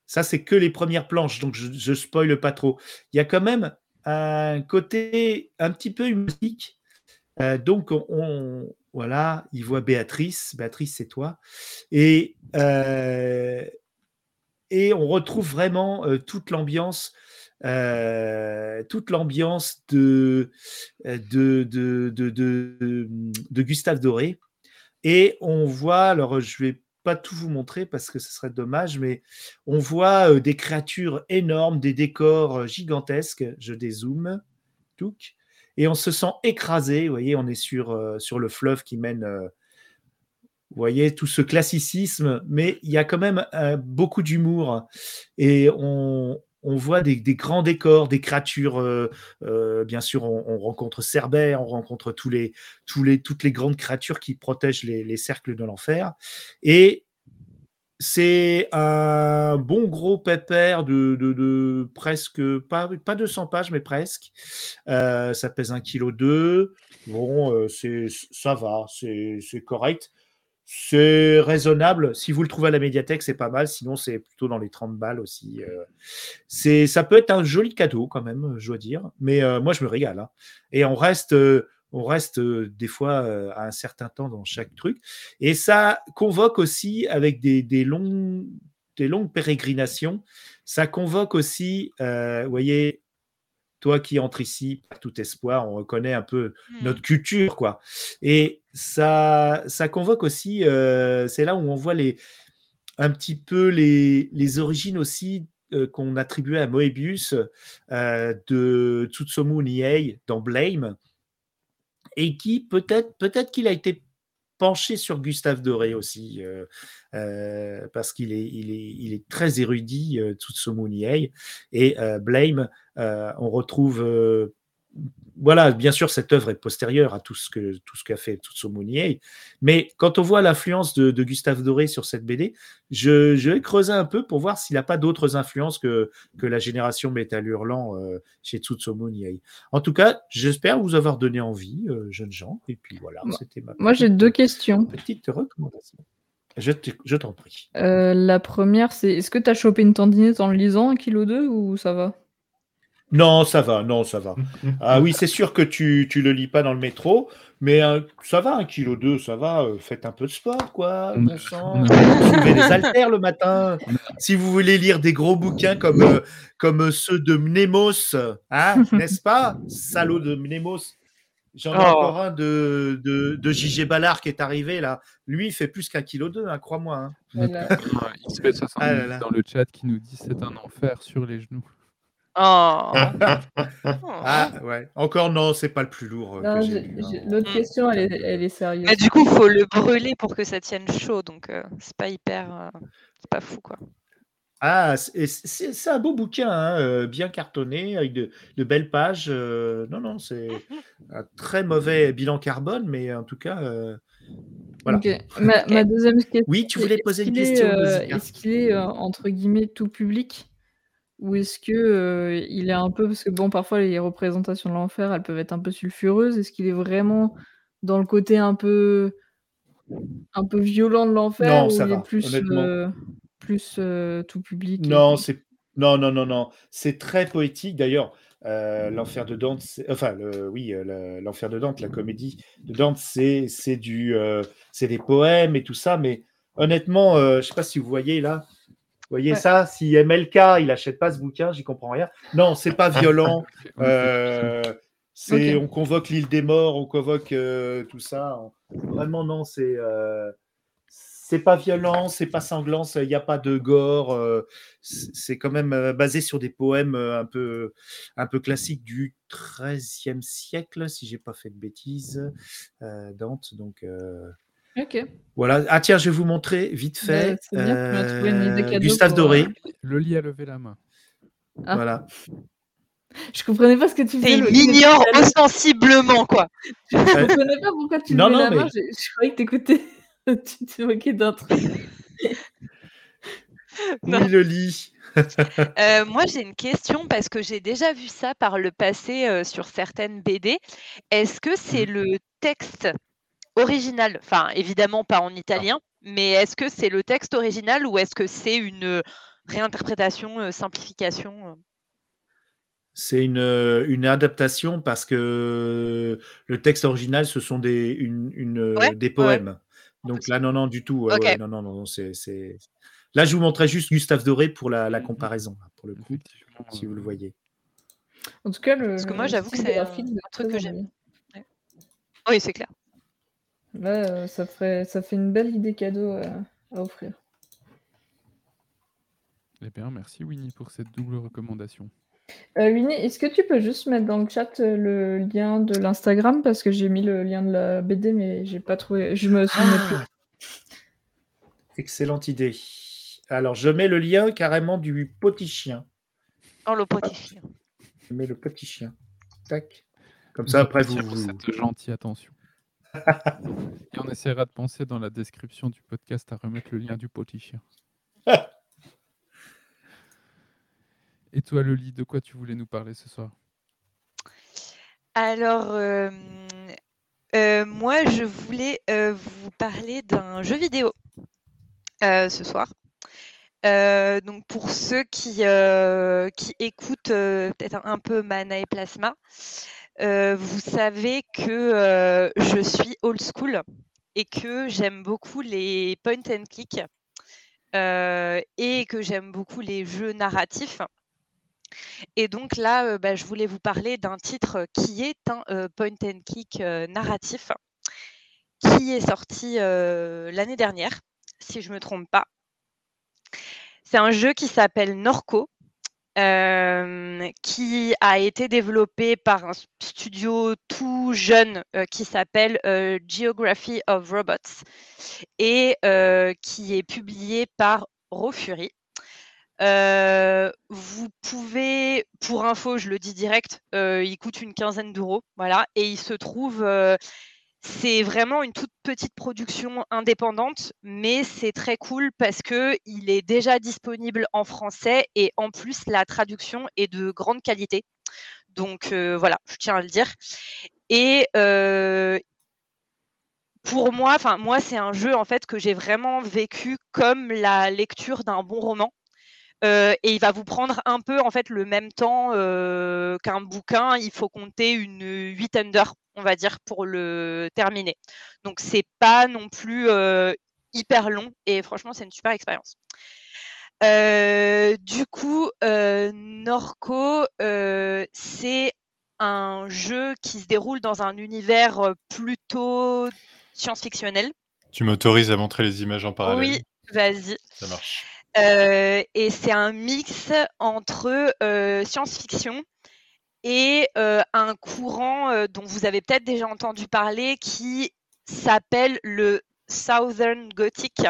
ça c'est que les premières planches, donc je, je spoile pas trop. Il y a quand même un côté un petit peu humoristique. Donc, on, on- voilà, il voit Béatrice. Béatrice, c'est toi. Et, euh, et on retrouve vraiment euh, toute l'ambiance, euh, toute l'ambiance de, de, de, de, Gustave Doré. Et on voit, alors je vais pas tout vous montrer parce que ce serait dommage, mais on voit des créatures énormes, des décors gigantesques. Je dézoome, touc, et on se sent écrasé. Vous voyez, on est sur, euh, sur le fleuve qui mène, euh, vous voyez, tout ce classicisme, mais il y a quand même euh, beaucoup d'humour. Et on, on voit des, des grands décors, des créatures. bien sûr, on, on rencontre Cerbère, on rencontre tous les, tous les, toutes les grandes créatures qui protègent les, les cercles de l'enfer. Et c'est un bon gros pépère de, de, de presque, pas, pas 200 pages, mais presque. Euh, ça pèse 1,2 kg. Bon, euh, c'est, ça va, c'est, c'est correct. C'est raisonnable. Si vous le trouvez à la médiathèque, c'est pas mal. Sinon, c'est plutôt dans les 30 balles aussi. Euh, c'est, ça peut être un joli cadeau quand même, je dois dire. Mais euh, moi, je me régale. hein. Et on reste, euh, on reste euh, des fois euh, à un certain temps dans chaque truc. Et ça convoque aussi avec des, des longs, des longues pérégrinations. Ça convoque aussi, euh, vous voyez, toi qui entres ici, par tout espoir, on reconnaît un peu Hmm. notre culture, quoi. Et ça, ça convoque aussi, euh, c'est là où on voit les, un petit peu les, les origines aussi euh, qu'on attribuait à Moebius de Tsutsumu Nihei dans Blame, et qui peut-être peut-être qu'il a été penché sur Gustave Doré aussi, euh, euh, parce qu'il est, il est, il est très érudit, euh, Tsutsumu Nihei, et euh, Blame, on retrouve voilà, bien sûr, cette œuvre est postérieure à tout ce que tout ce qu'a fait Nihei, mais quand on voit l'influence de, de Gustave Doré sur cette BD, je, je vais creuser un peu pour voir s'il n'a pas d'autres influences que, que la génération Métal Hurlant euh, chez Nihei. En tout cas, j'espère vous avoir donné envie, euh, jeunes gens, et puis voilà, Moi- c'était ma Moi, j'ai deux questions. petite recommandation. Je t'en prie. Euh, la première, c'est est-ce que tu as chopé une tendinite en le lisant, un kilo 2 ou ça va? Non, ça va, non, ça va. [laughs] Ah oui, c'est sûr que tu, tu le lis pas dans le métro, mais euh, ça va, un kilo deux, ça va. euh, faites un peu de sport, quoi. On bon sang. Soulevez les haltères le matin. [laughs] Si vous voulez lire des gros bouquins comme, euh, comme ceux de Mnemos, hein, [laughs] n'est-ce pas? Salaud de Mnemos. J'en ai Oh. encore un de, de, de JG Ballard qui est arrivé là. Lui, il fait plus qu'un kilo deux, hein, crois-moi. hein. Voilà. XP70 Ah là là. dans le chat qui nous dit c'est un enfer sur les genoux. Oh. [laughs] Ah ouais. Encore non, c'est pas le plus lourd. euh, Non, que j'ai j'ai- lu, hein. L'autre Mm. question, elle est, elle est sérieuse. Mais du coup, faut le brûler pour que ça tienne chaud, donc euh, c'est pas hyper, euh, c'est pas fou quoi. Ah, c'est c'est- c'est un beau bouquin, hein, euh, bien cartonné, avec de, de belles pages. euh, non, non, c'est [laughs] un très mauvais bilan carbone, mais en tout cas, euh, voilà. Ma, ma deuxième question. Oui, tu voulais est-ce poser une qu'il est, question, euh. Est-ce qu'il est euh, entre guillemets tout public? Ou est-ce que euh, il est un peu parce que bon parfois les représentations de l'enfer elles peuvent être un peu sulfureuses. Est-ce qu'il est vraiment dans le côté un peu un peu violent de l'enfer Non, ou ça il est plus euh, plus euh, tout public et- Non, c'est non, non, non, non. C'est très poétique. D'ailleurs, l'enfer de Dante, enfin, le, oui, le- l'enfer de Dante, la comédie de Dante, c'est c'est du, c'est des poèmes et tout ça. Mais honnêtement, euh, je sais pas si vous voyez là. Vous voyez Ouais. ça Si MLK, il achète pas ce bouquin, j'y comprends rien. Non, c'est pas violent. [laughs] Euh, on convoque l'île des morts, on convoque euh, tout ça. Vraiment, non, c'est euh, c'est pas violent, c'est pas sanglant, il n'y a pas de gore. euh, c'est c'est quand même euh, basé sur des poèmes euh, un peu un peu classiques du XIIIe siècle, si j'ai pas fait de bêtises, euh, Dante. Donc euh, Ok. voilà. Ah tiens, je vais vous montrer vite Bah, fait. c'est bien, tu m'as trouvé une idée euh, cadeau Gustave pour, Doré. euh, Le lit a levé la main. Ah. Voilà. Je comprenais pas ce que tu faisais. Il m'ignore ostensiblement quoi. Je comprenais pas pourquoi tu Non, levais non, la main. mais- Je, je croyais que t'écoutais. [laughs] tu te moquais d'un truc. Non. Oui, le lit. Euh, moi, j'ai une question parce que j'ai déjà vu ça par le passé euh, sur certaines BD. Est-ce que c'est Mmh. le texte original, enfin évidemment pas Ah. en italien, mais est-ce que c'est le texte original ou est-ce que c'est une euh, réinterprétation, euh, simplification euh? C'est une, une adaptation parce que le texte original, ce sont des, une, une, Ouais, des ouais. poèmes. Donc là, non, non, du tout. ouais, Ok. ouais, non, non, non, Là, je vous montrais juste Gustave Doré pour la, la Mhm. comparaison, pour le coup, si vous le voyez. En tout cas, le, Parce que moi, j'avoue que c'est un- un truc que j'aime. Oui, c'est clair. Là, euh, ça, ferait, ça fait une belle idée cadeau à, à offrir. Eh bien, merci Winnie pour cette double recommandation. Euh, Winnie, est-ce que tu peux juste mettre dans le chat euh, le lien de l'Instagram? Parce que j'ai mis le lien de la BD mais j'ai pas trouvé, je me souvenais plus. excellente idée. Alors, je mets le lien carrément du petit chien. Oh, le petit chien. Je mets le petit chien. Tac. Comme ça, après, vous. Merci pour vous- cette gentille attention. Et on essaiera de penser dans la description du podcast à remettre le lien du petit chien. [laughs] Et toi, Loli, de quoi tu voulais nous parler ce soir? Alors, euh, euh, moi, je voulais euh, vous parler d'un jeu vidéo euh, ce soir. Euh, donc, pour ceux qui, euh, qui écoutent euh, peut-être un, un peu Mana et Plasma, euh, vous savez que euh, je suis old school et que j'aime beaucoup les point and click euh, et que j'aime beaucoup les jeux narratifs. Et donc là, bah, je voulais vous parler d'un titre qui est un point and click narratif qui est sorti l'année dernière, si je ne me trompe pas. C'est un jeu qui s'appelle Norco, euh, qui a été développé par un studio tout jeune euh, qui s'appelle euh, Geography of Robots et qui est publié par Rofuri. Vous pouvez, pour info, je le dis direct, il coûte une quinzaine d'euros, voilà, et il se trouve, c'est vraiment une toute petite production indépendante, mais c'est très cool parce que il est déjà disponible en français et en plus la traduction est de grande qualité. Donc euh, voilà, je tiens à le dire. Et euh, pour moi, enfin moi, c'est un jeu en fait que j'ai vraiment vécu comme la lecture d'un bon roman. Euh, et il va vous prendre un peu en fait le même temps euh, qu'un bouquin. Il faut compter une huitaine d'heures, on va dire, pour le terminer. Donc c'est pas non plus euh, hyper long et franchement c'est une super expérience. Du coup, Norco, c'est un jeu qui se déroule dans un univers plutôt science-fictionnel. Tu m'autorises à montrer les images en parallèle Oui, vas-y. Ça marche. Euh, et c'est un mix entre euh, science-fiction et euh, un courant dont vous avez peut-être déjà entendu parler qui s'appelle le Southern Gothic.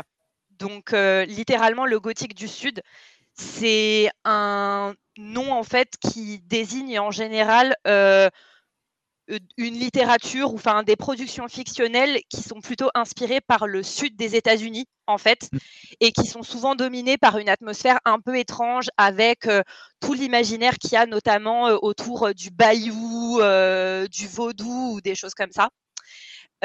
Donc littéralement le gothique du sud. C'est un nom en fait qui désigne en général une littérature ou enfin des productions fictionnelles qui sont plutôt inspirées par le sud des États-Unis en fait et qui sont souvent dominées par une atmosphère un peu étrange avec euh, tout l'imaginaire qu'il y a notamment euh, autour euh, du bayou, euh, du vaudou ou des choses comme ça.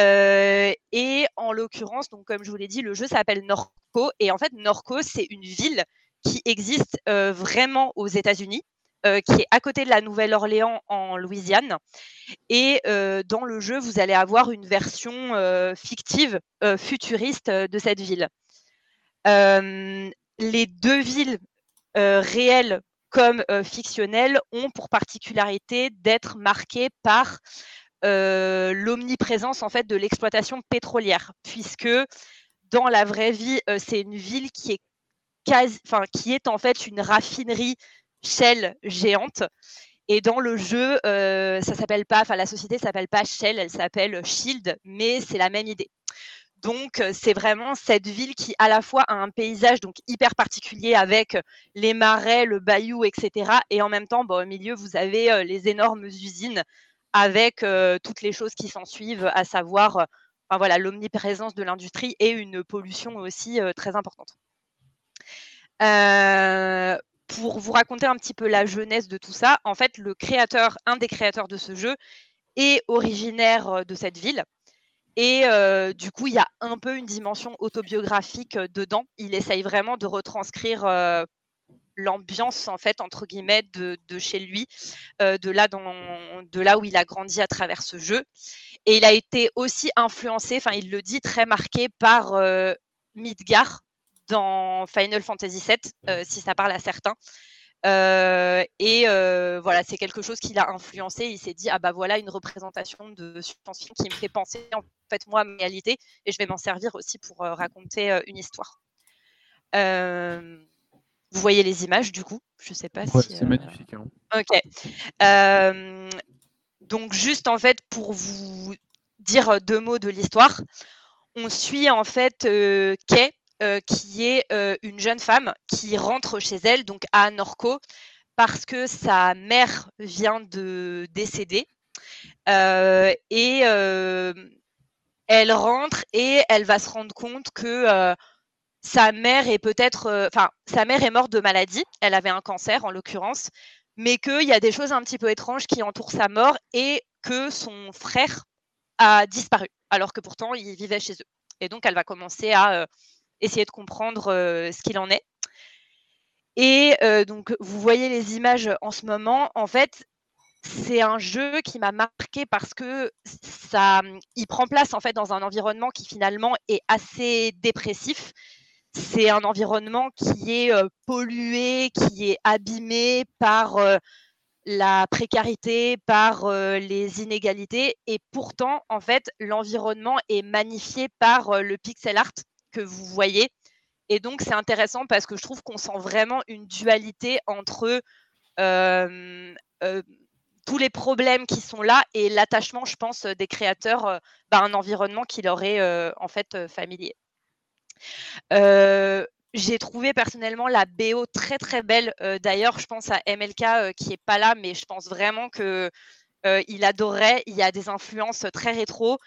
Euh, et en l'occurrence, donc comme je vous l'ai dit, le jeu s'appelle Norco et en fait Norco c'est une ville qui existe euh, vraiment aux États-Unis euh, qui est à côté de la Nouvelle-Orléans en Louisiane. Et euh, dans le jeu, vous allez avoir une version euh, fictive, futuriste de cette ville. Les deux villes réelles comme fictionnelles ont pour particularité d'être marquées par l'omniprésence en fait de l'exploitation pétrolière, puisque dans la vraie vie, c'est une ville qui est quasi, qui est en fait une raffinerie Shell géante. Et dans le jeu, euh, ça s'appelle pas, enfin la société s'appelle pas Shell, elle s'appelle Shield, mais c'est la même idée. Donc euh, c'est vraiment cette ville qui à la fois a un paysage donc hyper particulier avec les marais, le bayou, etc. Et en même temps, bon, au milieu vous avez euh, les énormes usines avec toutes les choses qui s'en suivent, à savoir enfin, voilà l'omniprésence de l'industrie et une pollution aussi très importante. Pour vous raconter un petit peu la jeunesse de tout ça, en fait, le créateur, un des créateurs de ce jeu, est originaire euh, de cette ville. Et euh, du coup, il y a un peu une dimension autobiographique euh, dedans. Il essaye vraiment de retranscrire l'ambiance, en fait, entre guillemets, de, chez lui, de, là de là où il a grandi à travers ce jeu. Et il a été aussi influencé, enfin, il le dit, très marqué par Midgar dans Final Fantasy VII, euh, si ça parle à certains. Euh, et euh, voilà, c'est quelque chose qui l'a influencé. Il s'est dit ah bah voilà une représentation de science-fiction qui me fait penser en fait moi à ma réalité et je vais m'en servir aussi pour euh, raconter une histoire. Vous voyez les images du coup? Je sais pas Ouais, si. c'est magnifique. hein. Ok. Donc juste en fait pour vous dire deux mots de l'histoire, on suit en fait Kay qui est euh, une jeune femme qui rentre chez elle, donc à Norco, parce que sa mère vient de décéder. Euh, et elle rentre et elle va se rendre compte que sa mère est peut-être, enfin, sa mère est morte de maladie. Elle avait un cancer en l'occurrence, mais qu'il y a des choses un petit peu étranges qui entourent sa mort et que son frère a disparu, alors que pourtant il vivait chez eux. Et donc elle va commencer à essayer de comprendre ce qu'il en est. Et donc, vous voyez les images en ce moment. En fait, c'est un jeu qui m'a marqué parce que ça, il prend place en fait dans un environnement qui finalement est assez dépressif. C'est un environnement qui est pollué, qui est abîmé par la précarité, par les inégalités, et pourtant, en fait, l'environnement est magnifié par le pixel art que vous voyez. Et donc, c'est intéressant parce que je trouve qu'on sent vraiment une dualité entre tous les problèmes qui sont là et l'attachement, je pense, des créateurs à un environnement qui leur est en fait familier. j'ai trouvé personnellement la BO très très belle. D'ailleurs, je pense à MLK qui est pas là, mais je pense vraiment que il adorait. Il y a des influences très rétro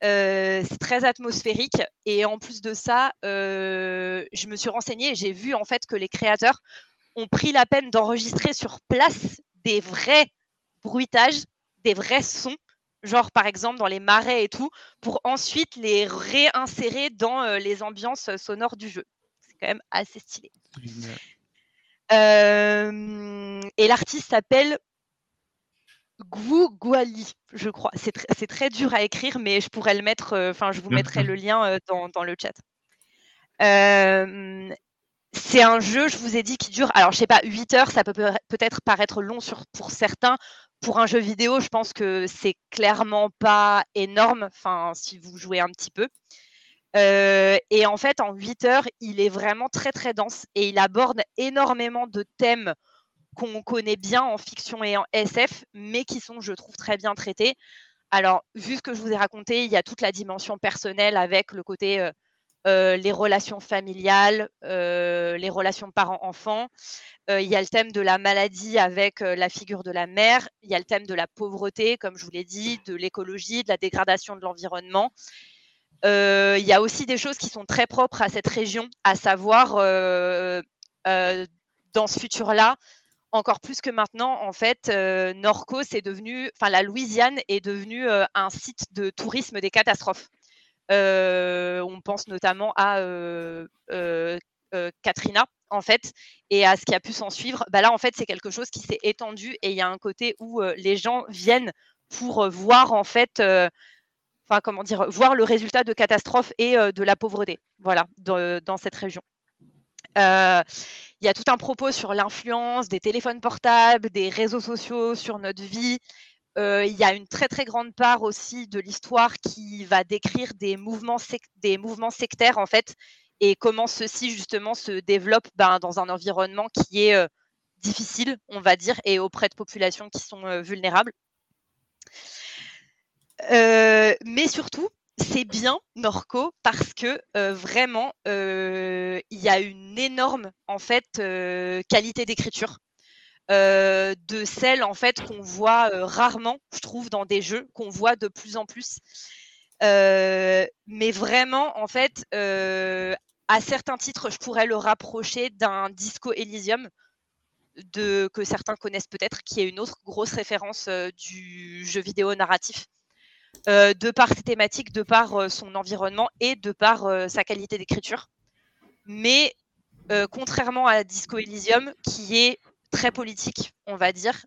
c'est très atmosphérique et en plus de ça, je me suis renseignée et j'ai vu en fait que les créateurs ont pris la peine d'enregistrer sur place des vrais bruitages, des vrais sons, genre par exemple dans les marais et tout, pour ensuite les réinsérer dans les ambiances sonores du jeu. C'est quand même assez stylé. et l'artiste s'appelle Guali, je crois. C'est très dur à écrire, mais je pourrais le mettre, euh, enfin, je vous mettrai le lien euh, dans, le chat. c'est un jeu, je vous ai dit, qui dure, alors je sais pas, 8 heures, ça peut peut-être paraître long pour certains. Pour un jeu vidéo, je pense que c'est clairement pas énorme, enfin, si vous jouez un petit peu. Euh, et en fait, en 8 heures, il est vraiment très très dense et il aborde énormément de thèmes qu'on connaît bien en fiction et en SF, mais qui sont, je trouve, très bien traités. Alors, vu ce que je vous ai raconté, il y a toute la dimension personnelle avec le côté euh, euh, les relations familiales, euh, les relations parents-enfants. il y a le thème de la maladie avec la figure de la mère. Il y a le thème de la pauvreté, comme je vous l'ai dit, de l'écologie, de la dégradation de l'environnement. il y a aussi des choses qui sont très propres à cette région, à savoir dans ce futur-là, encore plus que maintenant, en fait, euh, Norco, c'est devenu, enfin, la Louisiane est devenue euh, un site de tourisme des catastrophes. Euh, on pense notamment à Katrina, en fait, et à ce qui a pu s'en suivre. Bah là, en fait, c'est quelque chose qui s'est étendu et il y a un côté où les gens viennent pour voir, en fait, enfin, comment dire, voir le résultat de catastrophes et de la pauvreté, voilà, dans cette région. Euh, il y a tout un propos sur l'influence des téléphones portables, des réseaux sociaux sur notre vie. Euh, il y a une très très grande part aussi de l'histoire qui va décrire des mouvements, sectaires en fait et comment ceux-ci justement se développent ben, dans un environnement qui est euh, difficile, on va dire, et auprès de populations qui sont vulnérables. mais surtout, c'est bien Norco parce que vraiment il y a une énorme en fait qualité d'écriture de celle en fait qu'on voit rarement, je trouve, dans des jeux qu'on voit de plus en plus. mais vraiment, en fait, à certains titres, je pourrais le rapprocher d'un Disco Elysium que certains connaissent peut-être, qui est une autre grosse référence du jeu vidéo narratif. Euh, de par ses thématiques, de par euh, son environnement et de par euh, sa qualité d'écriture. Mais contrairement à Disco Elysium, qui est très politique, on va dire,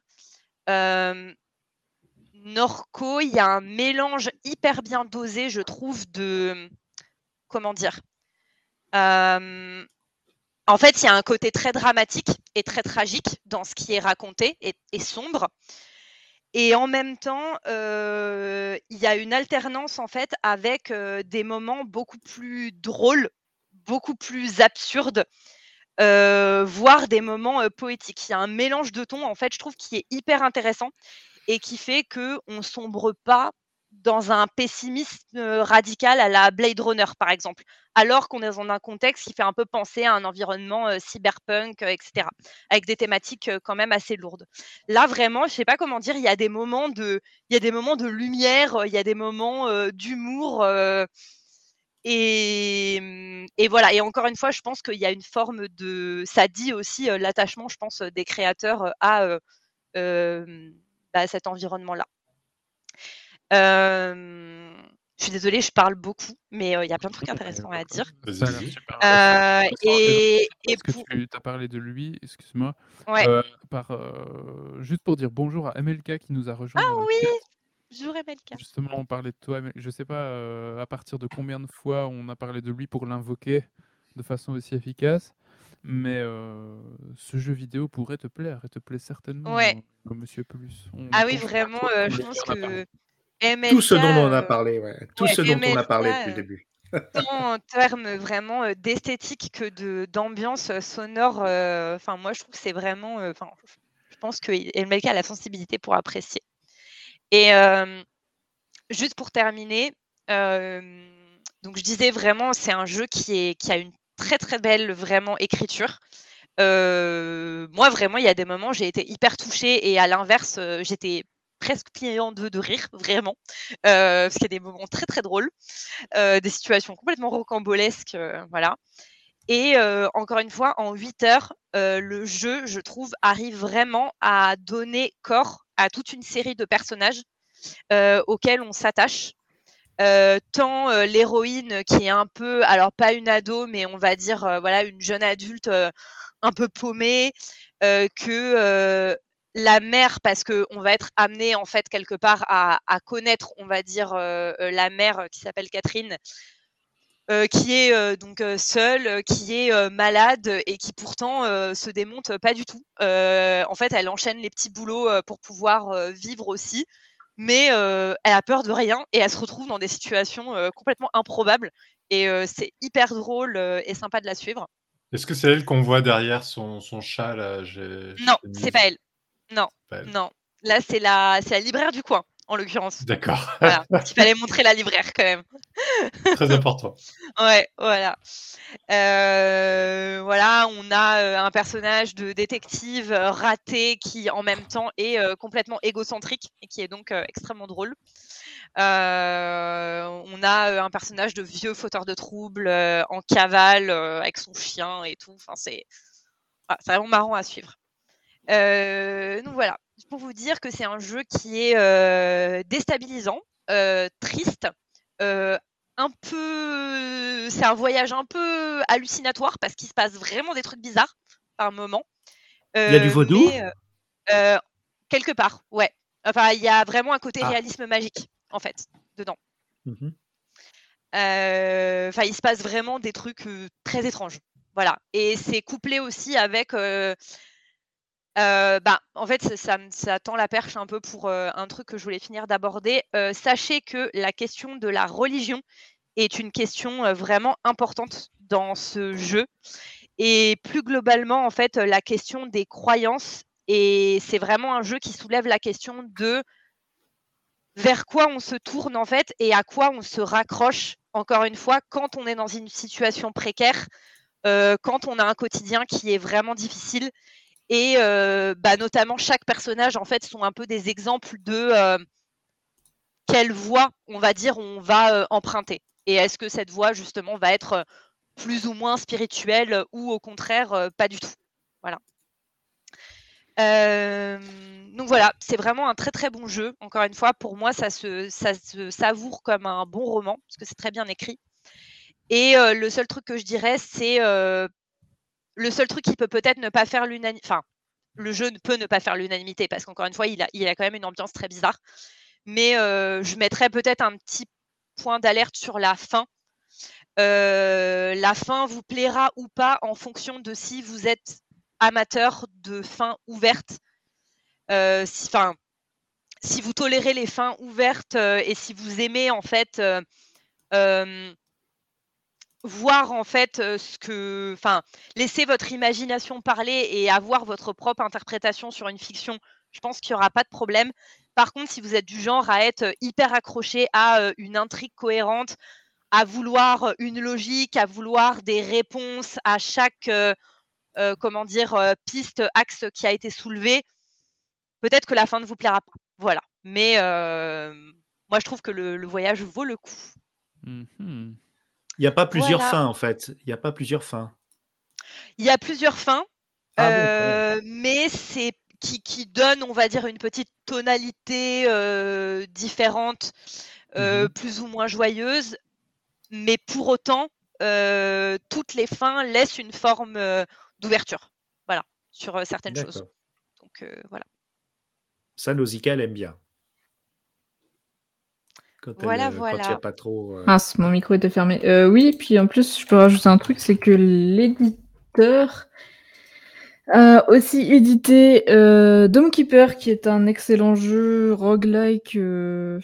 Norco, il y a un mélange hyper bien dosé, je trouve, de. Comment dire En fait, il y a un côté très dramatique et très tragique dans ce qui est raconté et sombre. Et en même temps, il y a une alternance en fait avec des moments beaucoup plus drôles, beaucoup plus absurdes, voire des moments poétiques. Il y a un mélange de tons en fait, je trouve, qui est hyper intéressant et qui fait que on sombre pas dans un pessimisme radical à la Blade Runner, par exemple, alors qu'on est dans un contexte qui fait un peu penser à un environnement cyberpunk, etc., avec des thématiques quand même assez lourdes. Là, vraiment, je sais pas comment dire, il y a des moments de, il y a des moments de lumière, il y a des moments d'humour. Et, et, voilà. Et encore une fois, je pense qu'il y a une forme de. Ça dit aussi l'attachement, je pense, des créateurs à bah, cet environnement-là. Euh, je suis désolée, je parle beaucoup, mais il y a plein de trucs intéressants à dire. Euh, et, et pour... que tu as parlé de lui, excuse-moi. Ouais. par, juste pour dire bonjour à MLK qui nous a rejoint. Ah oui Bonjour MLK. Justement, on parlait de toi. Mais je sais pas à partir de combien de fois on a parlé de lui pour l'invoquer de façon aussi efficace. Mais ce jeu vidéo pourrait te plaire et te plaît certainement, ouais. comme Monsieur Plus. ah oui, vraiment, je pense que tout ce dont on a parlé, ouais. Tout ce dont on a parlé depuis le début. [laughs] tant en termes vraiment d'esthétique que de d'ambiance sonore, enfin moi je trouve que c'est vraiment, enfin je pense que MLK a la sensibilité pour apprécier. Et juste pour terminer, donc je disais vraiment c'est un jeu qui est qui a une très très belle vraiment écriture. moi vraiment il y a des moments j'ai été hyper touchée et à l'inverse j'étais presque pliant de, de rire, vraiment, euh, parce qu'il y a des moments très très drôles, euh, des situations complètement rocambolesques, euh, voilà. Et encore une fois, en 8 heures, le jeu, je trouve, arrive vraiment à donner corps à toute une série de personnages auxquels on s'attache. tant l'héroïne qui est un peu, alors pas une ado, mais on va dire voilà une jeune adulte un peu paumée, que la mère, parce qu'on va être amené en fait quelque part à, connaître, on va dire, euh, euh, la mère euh, qui s'appelle Catherine, qui est donc seule, qui est malade et qui pourtant se démonte pas du tout. en fait, elle enchaîne les petits boulots pour pouvoir vivre aussi, mais elle a peur de rien et elle se retrouve dans des situations complètement improbables. Et c'est hyper drôle et sympa de la suivre. Est-ce que c'est elle qu'on voit derrière son, son chat là? Non, c'est pas elle. Non, non. Là, c'est la, la libraire du coin, en l'occurrence. D'accord. Voilà. [laughs] Il fallait montrer la libraire quand même. Très important. [laughs] ouais, voilà. Euh, voilà, on a euh, un personnage de détective euh, raté qui, en même temps, est complètement égocentrique et qui est donc extrêmement drôle. on a un personnage de vieux fauteur de troubles en cavale avec son chien et tout. Enfin, c'est ah, vraiment marrant à suivre. Euh, donc voilà, pour vous dire que c'est un jeu qui est euh, déstabilisant, euh, triste, un peu, c'est un voyage un peu hallucinatoire parce qu'il se passe vraiment des trucs bizarres par moment. il y a du vaudou. quelque part, ouais. Enfin, il y a vraiment un côté ah. réalisme magique en fait dedans. Mmh enfin, il se passe vraiment des trucs très étranges. Voilà. Et c'est couplé aussi avec bah, en fait, ça, tend la perche un peu pour un truc que je voulais finir d'aborder. sachez que la question de la religion est une question vraiment importante dans ce jeu. Et plus globalement, en fait, la question des croyances. Et c'est vraiment un jeu qui soulève la question de vers quoi on se tourne, en fait, et à quoi on se raccroche, encore une fois, quand on est dans une situation précaire, quand on a un quotidien qui est vraiment difficile et euh, bah, notamment, chaque personnage, en fait, sont un peu des exemples de euh, quelle voie, on va dire, on va euh, emprunter. Et est-ce que cette voie, justement, va être plus ou moins spirituelle ou au contraire, pas du tout? Voilà. donc voilà, c'est vraiment un très très bon jeu. Encore une fois, pour moi, ça se, ça se savoure comme un bon roman, parce que c'est très bien écrit. Et le seul truc que je dirais, c'est le seul truc qui peut peut-être ne pas faire l'unanimité, enfin, le jeu ne peut ne pas faire l'unanimité parce qu'encore une fois, il a, quand même une ambiance très bizarre. Mais euh, je mettrais peut-être un petit point d'alerte sur la fin. Euh, la fin vous plaira ou pas en fonction de si vous êtes amateur de fin ouverte. Euh, si, si vous tolérez les fins ouvertes et si vous aimez en fait voir en fait ce que, enfin, laisser votre imagination parler et avoir votre propre interprétation sur une fiction Je pense qu'il n'y aura pas de problème. Par contre, si vous êtes du genre à être hyper accroché à une intrigue cohérente, à vouloir une logique, à vouloir des réponses à chaque comment dire piste, axe qui a été soulevé, peut-être que la fin ne vous plaira pas. Voilà. Mais moi, je trouve que le, voyage vaut le coup. Mmh Il n'y a pas plusieurs fins, en fait. Il n'y a pas plusieurs fins. Il y a plusieurs fins, ah mais c'est qui, qui, donne, on va dire, une petite tonalité différente, mmh plus ou moins joyeuse. Mais pour autant, toutes les fins laissent une forme d'ouverture. Voilà, sur certaines choses. Donc voilà. Ça, Nausicaa, elle aime bien. Quand voilà, voilà. pas trop. Ah, mon micro était fermé. Euh, oui, puis en plus, je peux rajouter un truc, c'est que l'éditeur a aussi édité euh, Keeper, qui est un excellent jeu roguelike, euh,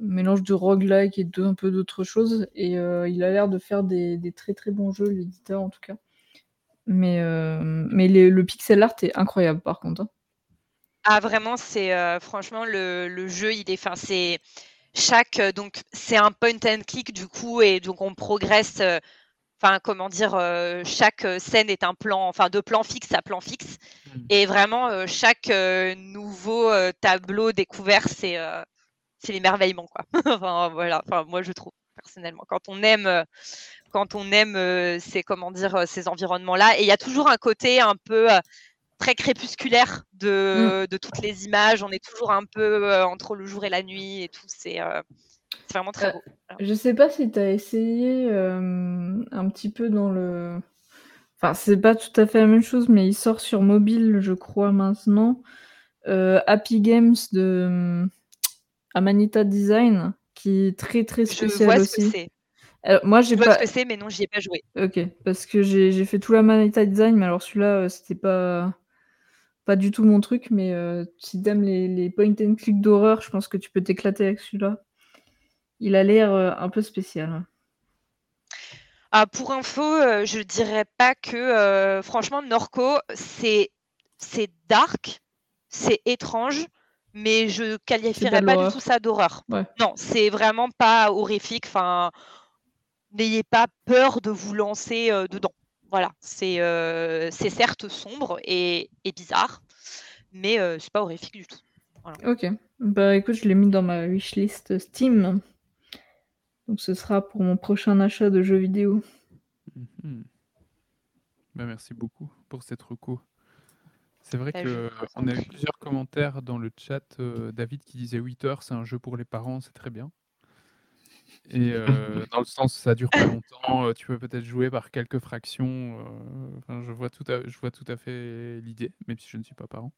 mélange de roguelike et de un peu d'autres choses. Et euh, il a l'air de faire des, très très bons jeux, l'éditeur en tout cas. Mais, mais le pixel art est incroyable par contre. Hein. Ah vraiment, c'est franchement le, le, jeu, il est, enfin c'est chaque euh, donc c'est un point and click du coup et donc on progresse euh, enfin comment dire euh, chaque scène est un plan enfin de plan fixe à plan fixe. Mmh. et vraiment chaque nouveau tableau découvert c'est c'est l'émerveillement quoi. [laughs] Enfin voilà. Enfin moi je trouve personnellement. Quand on aime quand on aime ces comment dire ces environnements là et il y a toujours un côté un peu très crépusculaire de, mmh. de, toutes les images. On est toujours un peu euh, entre le jour et la nuit et tout. C'est euh, vraiment très euh, beau. Je sais pas si tu as essayé un petit peu dans le. Enfin, c'est pas tout à fait la même chose, mais il sort sur mobile, je crois, maintenant. Happy Games de Amanita Design, qui est très très spécial je vois aussi. Ce que moi, j'ai pas. ce que c'est, mais non, j'y ai pas joué. Ok, parce que j'ai fait tout la Manita Design, mais alors celui-là, c'était pas pas du tout mon truc, mais euh, si t'aimes les, les point and click d'horreur, je pense que tu peux t'éclater avec celui-là. Il a l'air euh, un peu spécial. Ah, pour info, euh, je dirais pas que franchement Norco, c'est c'est dark, c'est étrange, mais je qualifierais pas du tout ça d'horreur. Non, c'est vraiment pas horrifique. Enfin, n'ayez pas peur de vous lancer dedans. Voilà, euh, c'est certes sombre et, bizarre, mais euh, c'est pas horrifique du tout. Ok, bah écoute, je l'ai mis dans ma wishlist Steam. Donc ce sera pour mon prochain achat de jeux vidéo. Mhm. Bah, merci beaucoup pour cette reco. C'est vrai bah, qu'on a eu plusieurs commentaires dans le chat. Euh, David qui disait 8 heures, c'est un jeu pour les parents, c'est très bien. Et euh, dans le sens, ça dure pas longtemps, euh, tu peux peut-être jouer par quelques fractions. Euh, je vois tout à je vois tout à fait l'idée, même si je ne suis pas parent.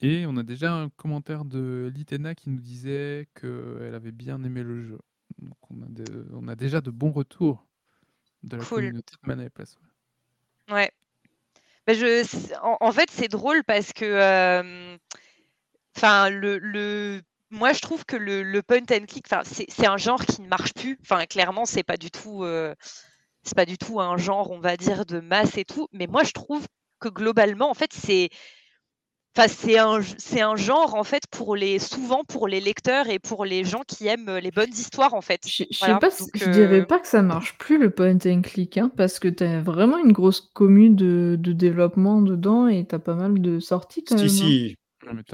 Et on a déjà un commentaire de Litena qui nous disait qu'elle avait bien aimé le jeu. Donc on a on a déjà de bons retours de la communauté de Mana et Place, ouais. Bah, je en fait, c'est drôle parce que, enfin le le moi, je trouve que le, point and click, c'est un genre qui ne marche plus. Enfin, clairement, c'est pas du tout, euh, c'est pas du tout un genre, on va dire, de masse et tout. Mais moi, je trouve que globalement, en fait, c'est, enfin, c'est un, c'est un genre en fait pour les, souvent pour les lecteurs et pour les gens qui aiment les bonnes histoires, en fait. Je, je dirais euh pas que ça marche plus le point and click, hein, parce que tu as vraiment une grosse commune de, développement dedans et tu as pas mal de sorties quand si,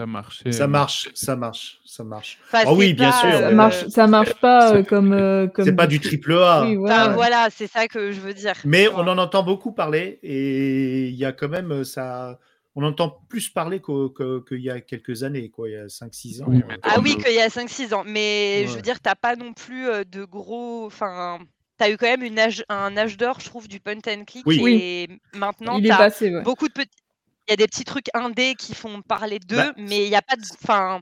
marché. Ça marche, ça marche, ça marche. oh oui, bien sûr. Ça marche, ça marche pas euh, comme. Euh, comme c'est pas du triple A. voilà, c'est ça que je veux dire. Mais on en entend beaucoup parler et il y a quand même euh, ça. On entend plus parler qu'il y a quelques années, quoi, il y a 5-6 ans. ah oui, qu'il y a 5-6 ans. Mais je veux dire, tu n'as pas non plus de gros. Enfin, tu as eu quand même une âge, un âge d'or, je trouve, du point and click. Oui. Et maintenant, tu as beaucoup de petits il y a des petits trucs indés qui font parler d'eux, bah, mais il n'y a pas de. Enfin,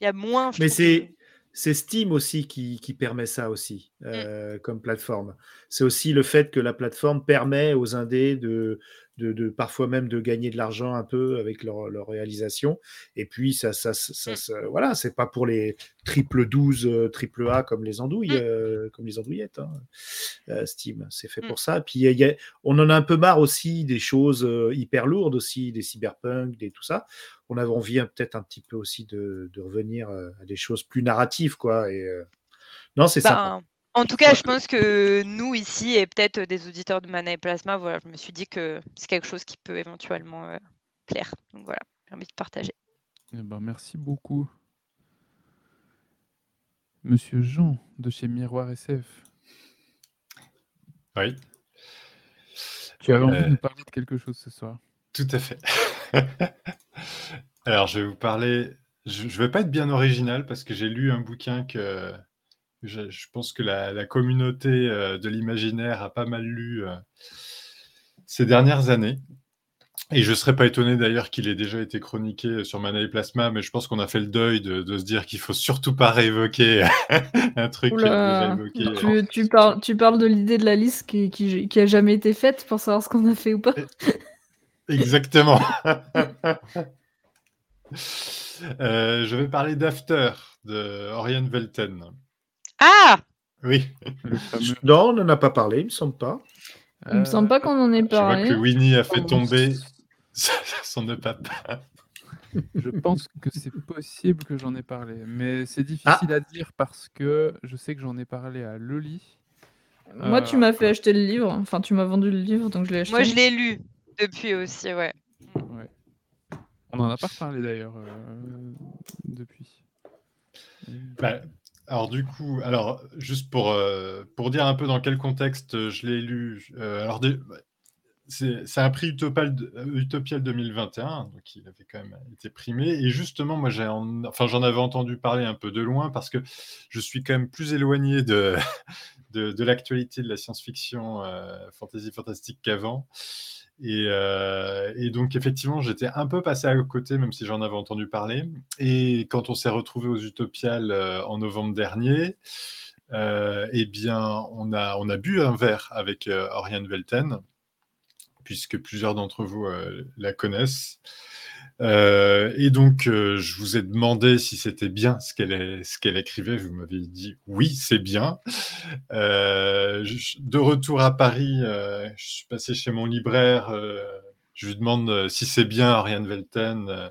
il y a moins. Mais c'est. C'est Steam aussi qui, qui, permet ça aussi mmh. euh, comme plateforme. C'est aussi le fait que la plateforme permet aux indés de, de, parfois même de gagner de l'argent un peu avec leur, leur réalisation. Et puis, ça, ça, ça, mmh. voilà, c'est pas pour les triple 12, euh, triple A comme les andouilles, mmh. euh, comme les andouillettes. Hein, euh, Steam, c'est fait mmh. pour ça. Puis, on en a un peu marre aussi des choses hyper lourdes aussi, des cyberpunk, des tout ça. on avait envie peut-être un petit peu aussi de, de, revenir à des choses plus narratives, quoi. Et non, c'est ça. Ben, en tout cas, je pense que nous ici et peut-être des auditeurs de Mana et Plasma, voilà, je me suis dit que c'est quelque chose qui peut éventuellement plaire. Donc voilà, j'ai envie de partager. Eh ben, merci beaucoup. Monsieur Jean de chez Miroir SF. Oui. Tu avais envie de nous parler de quelque chose ce soir? Tout à fait. [laughs] Alors, je vais vous parler. Je ne vais pas être bien original parce que j'ai lu un bouquin que je, pense que la, communauté euh, de l'imaginaire a pas mal lu euh, ces dernières années. Et je ne serais pas étonné d'ailleurs qu'il ait déjà été chroniqué sur Mana et Plasma, mais je pense qu'on a fait le deuil de, se dire qu'il faut surtout pas réévoquer [laughs] un truc déjà évoqué. Tu, tu, parles, tu parles de l'idée de la liste qui, qui, a jamais été faite pour savoir ce qu'on a fait ou pas Exactement. [laughs] Euh, je vais parler d'After de Orion Velten. Ah Oui. Non, on n'en a pas parlé, il me semble pas. Il me semble pas qu'on en ait parlé. Je vois que Winnie a fait tomber [laughs] son papa. Je pense que c'est possible que j'en ai parlé, mais c'est difficile à dire parce que je sais que j'en ai parlé à Loli. Moi, tu m'as fait euh, acheter le livre. Enfin, tu m'as vendu le livre, donc je l'ai acheté. Moi, je l'ai lu depuis aussi, ouais. On n'en a pas parlé d'ailleurs euh, depuis. Bah, alors du coup, alors juste pour, euh, pour dire un peu dans quel contexte je l'ai lu, euh, alors c'est un prix Utopial, Utopial 2021, donc il avait quand même été primé. Et justement, moi, j'ai enfin, j'en avais entendu parler un peu de loin parce que je suis quand même plus éloigné de, [laughs] de, l'actualité de la science-fiction euh, fantasy fantastique qu'avant. Euh, et, donc, effectivement, j'étais un peu passé à côté, même si j'en avais entendu parler. Et quand on s'est retrouvé aux Utopiales euh, en novembre dernier, euh, eh bien, on a, on a bu un verre avec Oriane Velten, puisque plusieurs d'entre vous la connaissent. Euh, et donc, euh, je vous ai demandé si c'était bien ce qu'elle écrivait. Vous m'avez dit oui, c'est bien. Euh, de retour à Paris, je suis passé chez mon libraire. je lui demande si c'est bien Ariane Velten.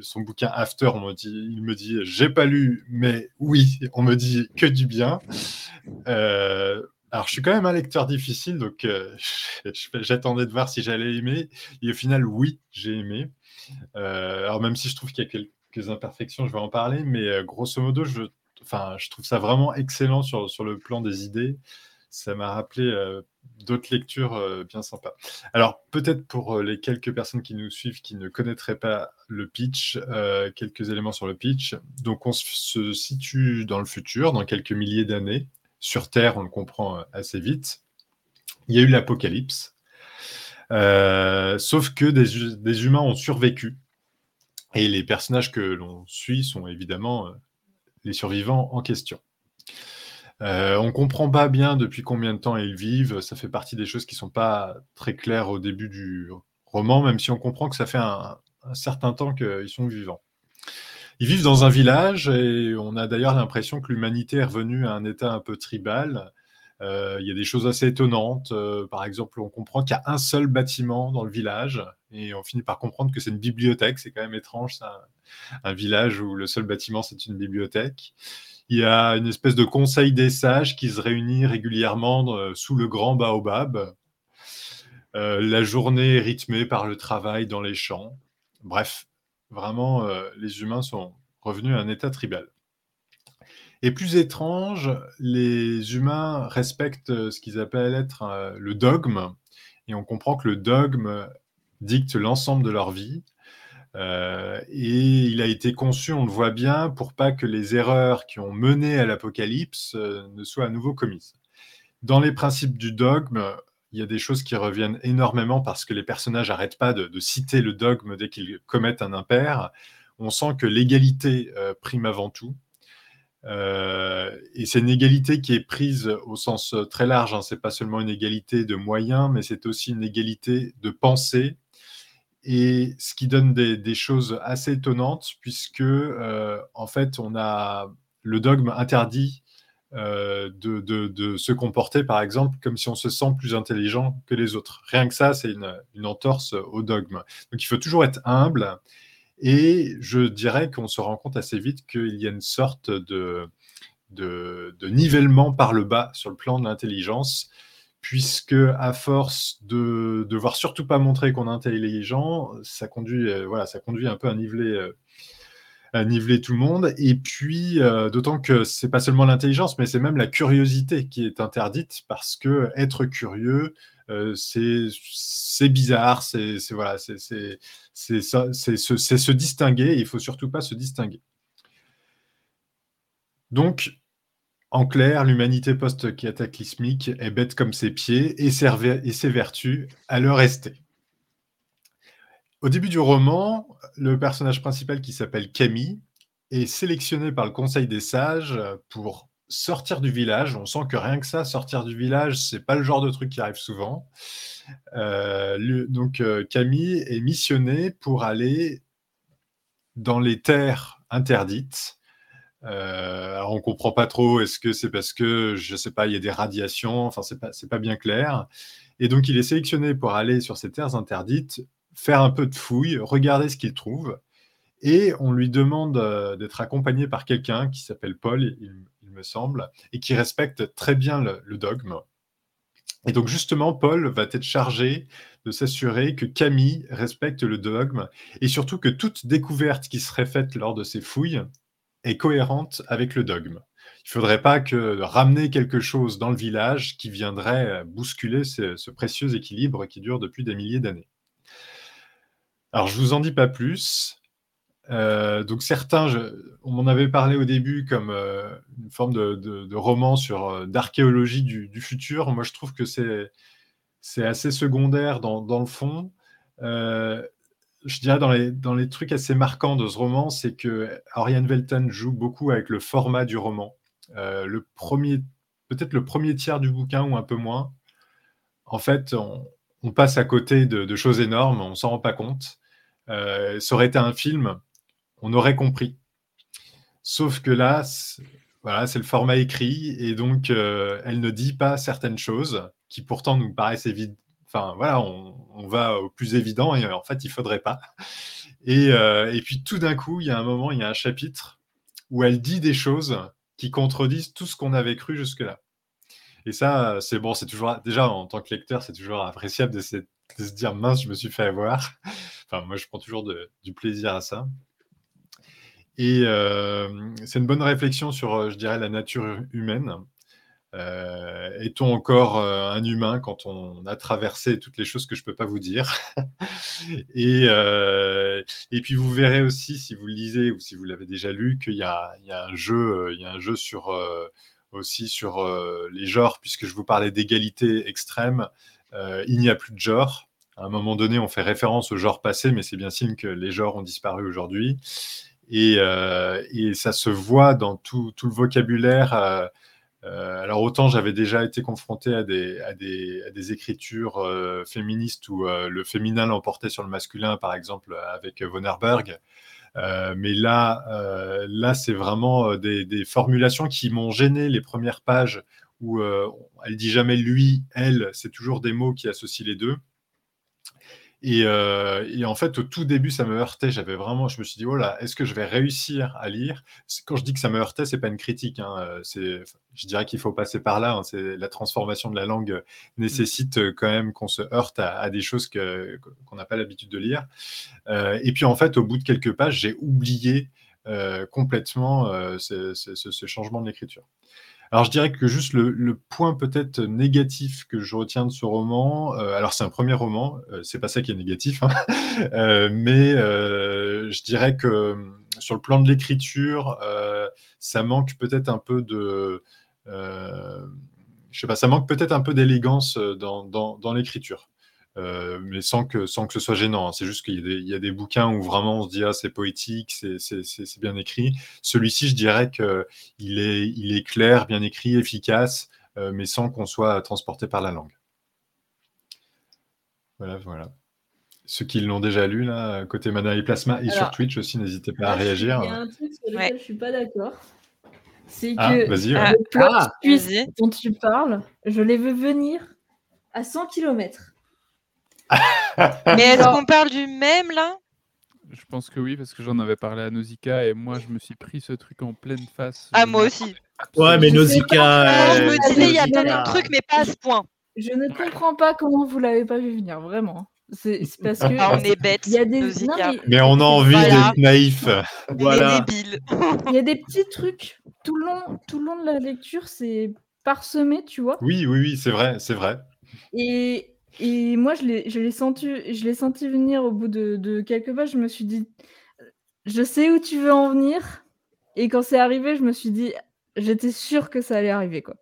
son bouquin After, il me dit, j'ai pas lu, mais oui, on me dit que du bien. Alors, je suis quand même un lecteur difficile, donc euh, [laughs] j'attendais de voir si j'allais aimer. Et au final, oui, j'ai aimé. Euh, alors, même si je trouve qu'il y a quelques imperfections, je vais en parler, mais euh, grosso modo, je, je trouve ça vraiment excellent sur, sur le plan des idées. Ça m'a rappelé d'autres lectures bien sympas. Alors, peut-être pour les quelques personnes qui nous suivent qui ne connaîtraient pas le pitch, quelques éléments sur le pitch. Donc, on se situe dans le futur, dans quelques milliers d'années sur Terre, on le comprend euh, assez vite. Il y a eu l'apocalypse. Euh, sauf que des, humains ont survécu. Et les personnages que l'on suit sont évidemment euh, les survivants en question. on ne comprend pas bien depuis combien de temps ils vivent. Ça fait partie des choses qui ne sont pas très claires au début du roman, même si on comprend que ça fait un certain temps qu'ils sont vivants. Ils vivent dans un village et on a d'ailleurs l'impression que l'humanité est revenue à un état un peu tribal. Euh, il y a des choses assez étonnantes. Euh, par exemple, on comprend qu'il y a un seul bâtiment dans le village et on finit par comprendre que c'est une bibliothèque. C'est quand même étrange, un village où le seul bâtiment, c'est une bibliothèque. Il y a une espèce de conseil des sages qui se réunit régulièrement euh, sous le grand baobab. la journée est rythmée par le travail dans les champs. Bref, Vraiment, euh, les humains sont revenus à un état tribal. Et plus étrange, les humains respectent euh, ce qu'ils appellent être euh, le dogme, et on comprend que le dogme dicte l'ensemble de leur vie. et il a été conçu, on le voit bien, pour pas que les erreurs qui ont mené à l'apocalypse ne soient à nouveau commises. Dans les principes du dogme, il y a des choses qui reviennent énormément parce que les personnages n'arrêtent pas de, citer le dogme dès qu'ils commettent un impair. On sent que l'égalité euh, prime avant tout. Euh, et c'est une égalité qui est prise au sens euh, très large. Hein. C'est pas seulement une égalité de moyens, mais c'est aussi une égalité de pensée. Et ce qui donne des, choses assez étonnantes, puisque en fait, on a le dogme interdit euh, de, se comporter, par exemple, comme si on se sent plus intelligent que les autres. Rien que ça, c'est une, entorse au dogme. Donc il faut toujours être humble. Et je dirais qu'on se rend compte assez vite qu'il y a une sorte de, nivellement par le bas sur le plan de l'intelligence, puisque à force de devoir surtout pas montrer qu'on est intelligent, ça conduit, euh, voilà, ça conduit un peu à niveler, euh, niveler tout le monde. Et puis, euh, d'autant que c'est pas seulement l'intelligence, mais c'est même la curiosité qui est interdite, parce que être curieux, euh, c'est bizarre, c'est voilà, c'est se, se distinguer. et Il faut surtout pas se distinguer. Donc, en clair, l'humanité post-cataclysmique est bête comme ses pieds et, ses vertus à le rester. Au début du roman, le personnage principal qui s'appelle Camille est sélectionné par le Conseil des sages pour sortir du village. On sent que rien que ça, sortir du village, c'est pas le genre de truc qui arrive souvent. Euh, donc euh, Camille est missionné pour aller dans les terres interdites. Euh, alors on comprend pas trop. Est-ce que c'est parce que je sais pas, il y a des radiations. Enfin, c'est c'est pas bien clair. Et donc il est sélectionné pour aller sur ces terres interdites, faire un peu de fouille, regarder ce qu'il trouve. Et on lui demande euh, d'être accompagné par quelqu'un qui s'appelle Paul, il, me semble, et qui respecte très bien le, dogme. Et donc justement, Paul va être chargé de s'assurer que Camille respecte le dogme et surtout que toute découverte qui serait faite lors de ces fouilles est cohérente avec le dogme. Il ne faudrait pas que ramener quelque chose dans le village qui viendrait bousculer ce précieux équilibre qui dure depuis des milliers d'années. Alors je vous en dis pas plus. Euh, donc certains, on m'en avait parlé au début comme euh, une forme de, roman sur euh, d'archéologie du, futur. Moi, je trouve que c'est c'est assez secondaire dans, dans le fond. Je dirais dans les, dans les trucs assez marquants de ce roman, c'est que Ariane Velten joue beaucoup avec le format du roman. Le premier, peut-être le premier tiers du bouquin ou un peu moins. En fait, on, on passe à côté de, de choses énormes, on s'en rend pas compte. Euh, ça aurait été un film, on aurait compris. Sauf que là, voilà, c'est le format écrit et donc euh, elle ne dit pas certaines choses qui pourtant nous paraissent évidentes. Enfin voilà, on, va au plus évident et en fait il faudrait pas. Et, euh, et puis tout d'un coup, il y a un moment, il y a un chapitre où elle dit des choses qui contredisent tout ce qu'on avait cru jusque-là. Et ça, c'est bon, c'est toujours déjà en tant que lecteur, c'est toujours appréciable de de se dire mince, je me suis fait avoir. Moi, je prends toujours du plaisir à ça. Et euh, c'est une bonne réflexion sur, euh, je dirais, la nature humaine. Euh, Est-on encore un humain quand on a traversé toutes les choses que je ne peux pas vous dire? [laughs] Et, et puis vous verrez aussi, si vous le lisez ou si vous l'avez déjà lu, qu'il y, y a un jeu, il y a un jeu sur, aussi sur les genres, puisque je vous parlais d'égalité extrême. il n'y a plus de genre. À un moment donné, on fait référence au genre passé, mais c'est bien signe que les genres ont disparu aujourd'hui. Et, euh, ça se voit dans tout, le vocabulaire. euh, euh, alors autant j'avais déjà été confronté à des, écritures féministes où le féminin l'emportait sur le masculin, par exemple avec Von Herberg. Mais là, là c'est vraiment des, des formulations qui m'ont gêné les premières pages où elle dit jamais lui, elle, c'est toujours des mots qui associent les deux. Et, euh, et en fait, au tout début, ça me heurtait. J'avais vraiment, je me suis dit, oh est-ce que je vais réussir à lire? Quand je dis que ça me heurtait, c'est pas une critique. hein, euh, je dirais qu'il faut passer par là. hein, c'est la transformation de la langue nécessite euh, quand même qu'on se heurte à, des choses qu'on n'a pas l'habitude de lire. Et puis en fait, au bout de quelques pages, j'ai oublié complètement ce changement de l'écriture. Alors je dirais que juste le, le point peut-être négatif que je retiens de ce roman, euh, alors c'est un premier roman, euh, c'est pas ça qui est négatif, hein, [laughs] euh, mais je dirais que sur le plan de l'écriture, ça manque peut-être un peu de, je sais pas, ça manque peut-être un peu d'élégance dans, dans l'écriture. Euh, mais sans que, sans que ce soit gênant. hein. C'est juste qu'il y, a des- il y a des bouquins où vraiment on se dit ah, c'est poétique, c'est- bien écrit. Celui-ci, je dirais qu'il est, il est clair, bien écrit, efficace, euh, mais sans qu'on soit transporté par la langue. Voilà, voilà. Ceux qui l'ont déjà lu, là, côté Mana et Plasma, et sur Twitch aussi, n'hésitez pas à réagir. Il y a un truc sur lequel Ouais. je suis pas d'accord. C'est Ah, que le plot ah, dont tu parles, je les veux venir à 100 km. Mais [laughs] est-ce qu'on parle du même là? Je pense que oui, parce que j'en avais parlé à Nausicaa et moi, je me suis pris ce truc en pleine face. Ah, moi aussi. Ouais, mais Nausicaa. Je euh, me disais, il y a Nausicaa. peut-être un truc, mais pas à ce point. Je ne comprends pas comment vous l'avez pas vu venir, vraiment. C'est parce que Ah, on est bêtes. il y a des non, mais Mais on a envie Voilà. d'être naïf. On Voilà. [laughs] il y a des petits trucs tout le long, tout le long de la lecture, c'est parsemé, tu vois. Oui, oui, oui, c'est vrai, c'est vrai. Et, et moi, je l'ai je senti, je venir au bout de, de quelques pages. Je me suis dit, je sais où tu veux en venir. Et quand c'est arrivé, je me suis dit, j'étais sûre que ça allait arriver, quoi.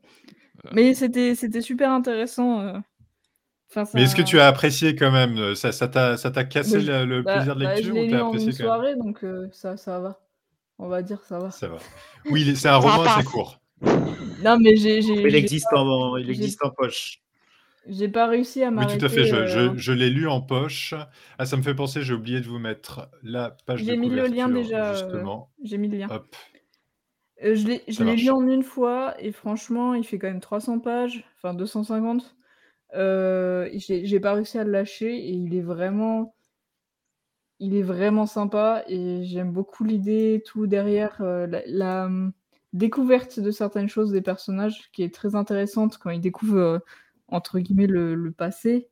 Mais c'était super intéressant. euh. Enfin, Mais est-ce que tu as apprécié quand même Ça ça t'a ça t'a cassé Mais je- le, le bah- plaisir de bah, lecture Je l'ai ou lu t'as en apprécié une quand même soirée, donc euh, ça, ça va. On va dire ça va. Ça va. Oui, c'est un roman assez court. Non, mais j'ai Il j'ai existe en, il j'ai- existe en poche. J'ai pas réussi à Oui, m'arrêter. tout à fait. Je, euh, je- je l'ai lu en poche. Ah, ça me fait penser, j'ai oublié de vous mettre la page de J'ai mis le lien déjà, euh, Justement. J'ai mis le lien. Hop. Euh, je l'ai lu en une fois et franchement, il fait quand même 300 pages, enfin 250. Euh, j'ai pas réussi à le lâcher et il est vraiment, il est vraiment sympa et j'aime beaucoup l'idée, tout derrière, euh, la, la, hum, découverte de certaines choses des personnages qui est très intéressante quand ils découvrent entre guillemets le, le passé,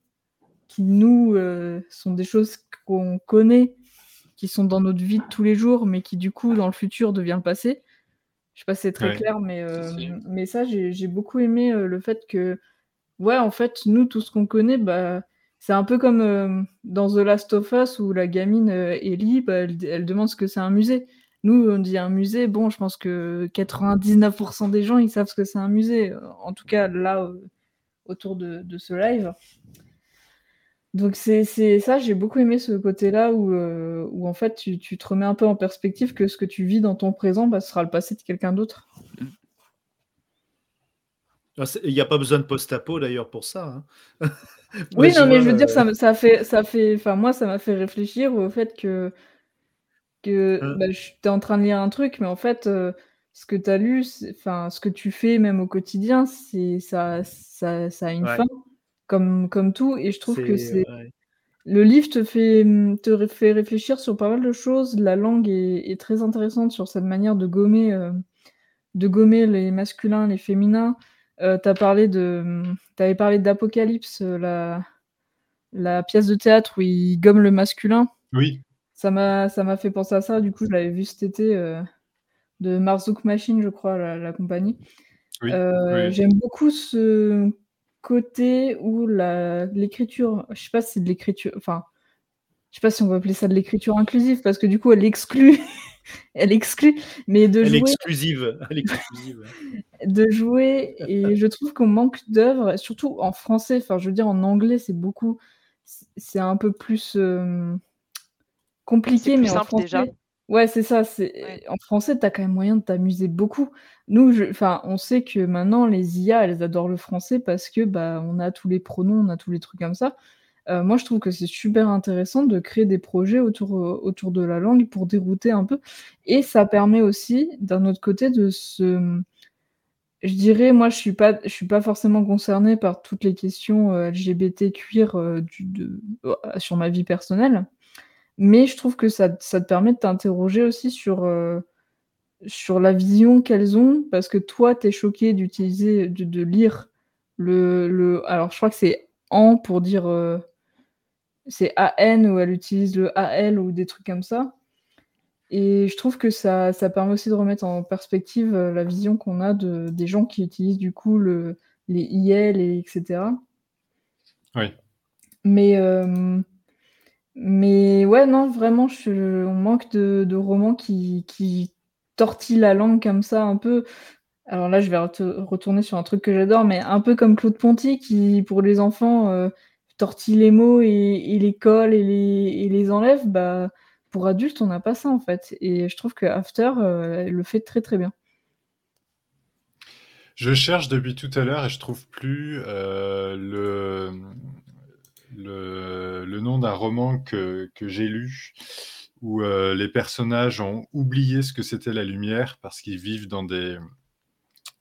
qui nous euh, sont des choses qu'on connaît, qui sont dans notre vie de tous les jours, mais qui du coup dans le futur devient le passé. Je sais pas si c'est très Ouais. clair, mais, euh, mais ça, j'ai beaucoup aimé euh, le fait que, ouais, en fait, nous, tout ce qu'on connaît, bah, c'est un peu comme euh, dans The Last of Us où la gamine Ellie, bah, elle, elle demande ce que c'est un musée. Nous, on dit un musée, bon, je pense que 99% des gens, ils savent ce que c'est un musée. En tout cas, là, autour de, de ce live. Donc c'est ça, j'ai beaucoup aimé ce côté-là où, euh, où en fait tu, tu te remets un peu en perspective que ce que tu vis dans ton présent, bah, ce sera le passé de quelqu'un d'autre. Ah, Il n'y a pas besoin de post-apo d'ailleurs pour ça. hein. [laughs] Oui, non, mais je veux dire, euh, ça, fait, ça fait, enfin moi, ça m'a fait réfléchir au fait que, que Hein. bah, je- en train de lire un truc, mais en fait, euh, ce que tu as lu, enfin, ce que tu fais même au quotidien, c'est ça, ça, ça a une Ouais. fin, comme, comme tout, et je trouve que c'est- ouais. le livre te fait, te ré- fait réfléchir sur pas mal de choses. La langue est, est très intéressante sur cette manière de gommer, euh, de gommer les masculins, les féminins. Euh, t'as parlé de, t'avais parlé d'Apocalypse, euh, la, la pièce de théâtre où il gomme le masculin. Oui, Ça m'a, ça m'a fait penser à ça. Du coup, je l'avais vu cet été euh, de Marzouk Machine, je crois, la, la compagnie. oui. Euh, oui. J'aime beaucoup ce côté où la- l'écriture, je sais pas si c'est de l'écriture, enfin, je sais pas si on va appeler ça de l'écriture inclusive parce que du coup elle exclut, [laughs] elle exclut, mais de Elle jouer, exclusive. Elle exclusive. de jouer et je trouve qu'on manque d'œuvres, surtout en français. Enfin, je veux dire en anglais c'est beaucoup, c'est un peu plus euh, compliqué, plus mais en simple, français. déjà. Ouais, c'est ça. C'est Ouais. en français, t'as quand même moyen de t'amuser beaucoup. Nous, je... enfin, on sait que maintenant les IA, elles adorent le français parce que bah, on a tous les pronoms, on a tous les trucs comme ça. Euh, moi, je trouve que c'est super intéressant de créer des projets autour, euh, autour de la langue pour dérouter un peu. Et ça permet aussi, d'un autre côté, de se. Je dirais, moi, je suis pas, je suis pas forcément concernée par toutes les questions euh, LGBT queer du, de, euh, sur ma vie personnelle. Mais je trouve que ça, ça te permet de t'interroger aussi sur, euh, sur la vision qu'elles ont, parce que toi, tu es choqué d'utiliser, de, de lire le, le. Alors, je crois que c'est en pour dire. euh, c'est AN où elle utilise le AL ou des trucs comme ça. Et je trouve que ça, ça permet aussi de remettre en perspective euh, la vision qu'on a de, des gens qui utilisent du coup le, les IL, et etc. Oui. Mais, euh, mais ouais, non, vraiment, on manque de, romans qui, tortillent la langue comme ça, un peu. Alors là, je vais ret- retourner sur un truc que j'adore, mais un peu comme Claude Ponty, qui, pour les enfants, euh, tortille les mots et, les colle et les, les enlève. Bah, pour adultes, on n'a pas ça, en fait. Et je trouve que After euh, le fait très, très bien. Je cherche depuis tout à l'heure et je trouve plus euh, le, le, le nom d'un roman que, que j'ai lu où euh, les personnages ont oublié ce que c'était la lumière parce qu'ils vivent dans des,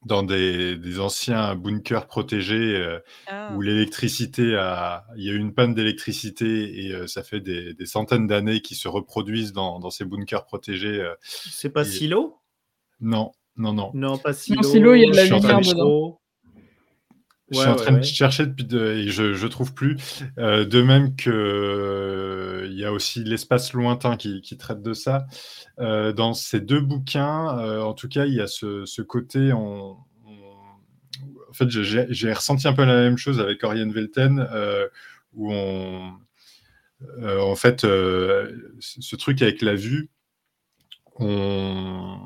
dans des, des anciens bunkers protégés euh, Ah. où l'électricité a. Il y a eu une panne d'électricité et euh, ça fait des, des centaines d'années qu'ils se reproduisent dans, dans ces bunkers protégés. euh. C'est pas Et- Silo? Non, non, non. Non, pas Silo. Silo, il y a de la lumière de- dedans. Je suis en train de chercher depuis de- et je je trouve plus. Euh, de même que euh, il y a aussi l'espace lointain qui, qui traite de ça. Euh, dans ces deux bouquins, euh, en tout cas, il y a ce, ce côté. On, on- En fait, j'ai- ressenti un peu la même chose avec Orion Velten, euh, où on, euh, en fait, euh, ce ce truc avec la vue, on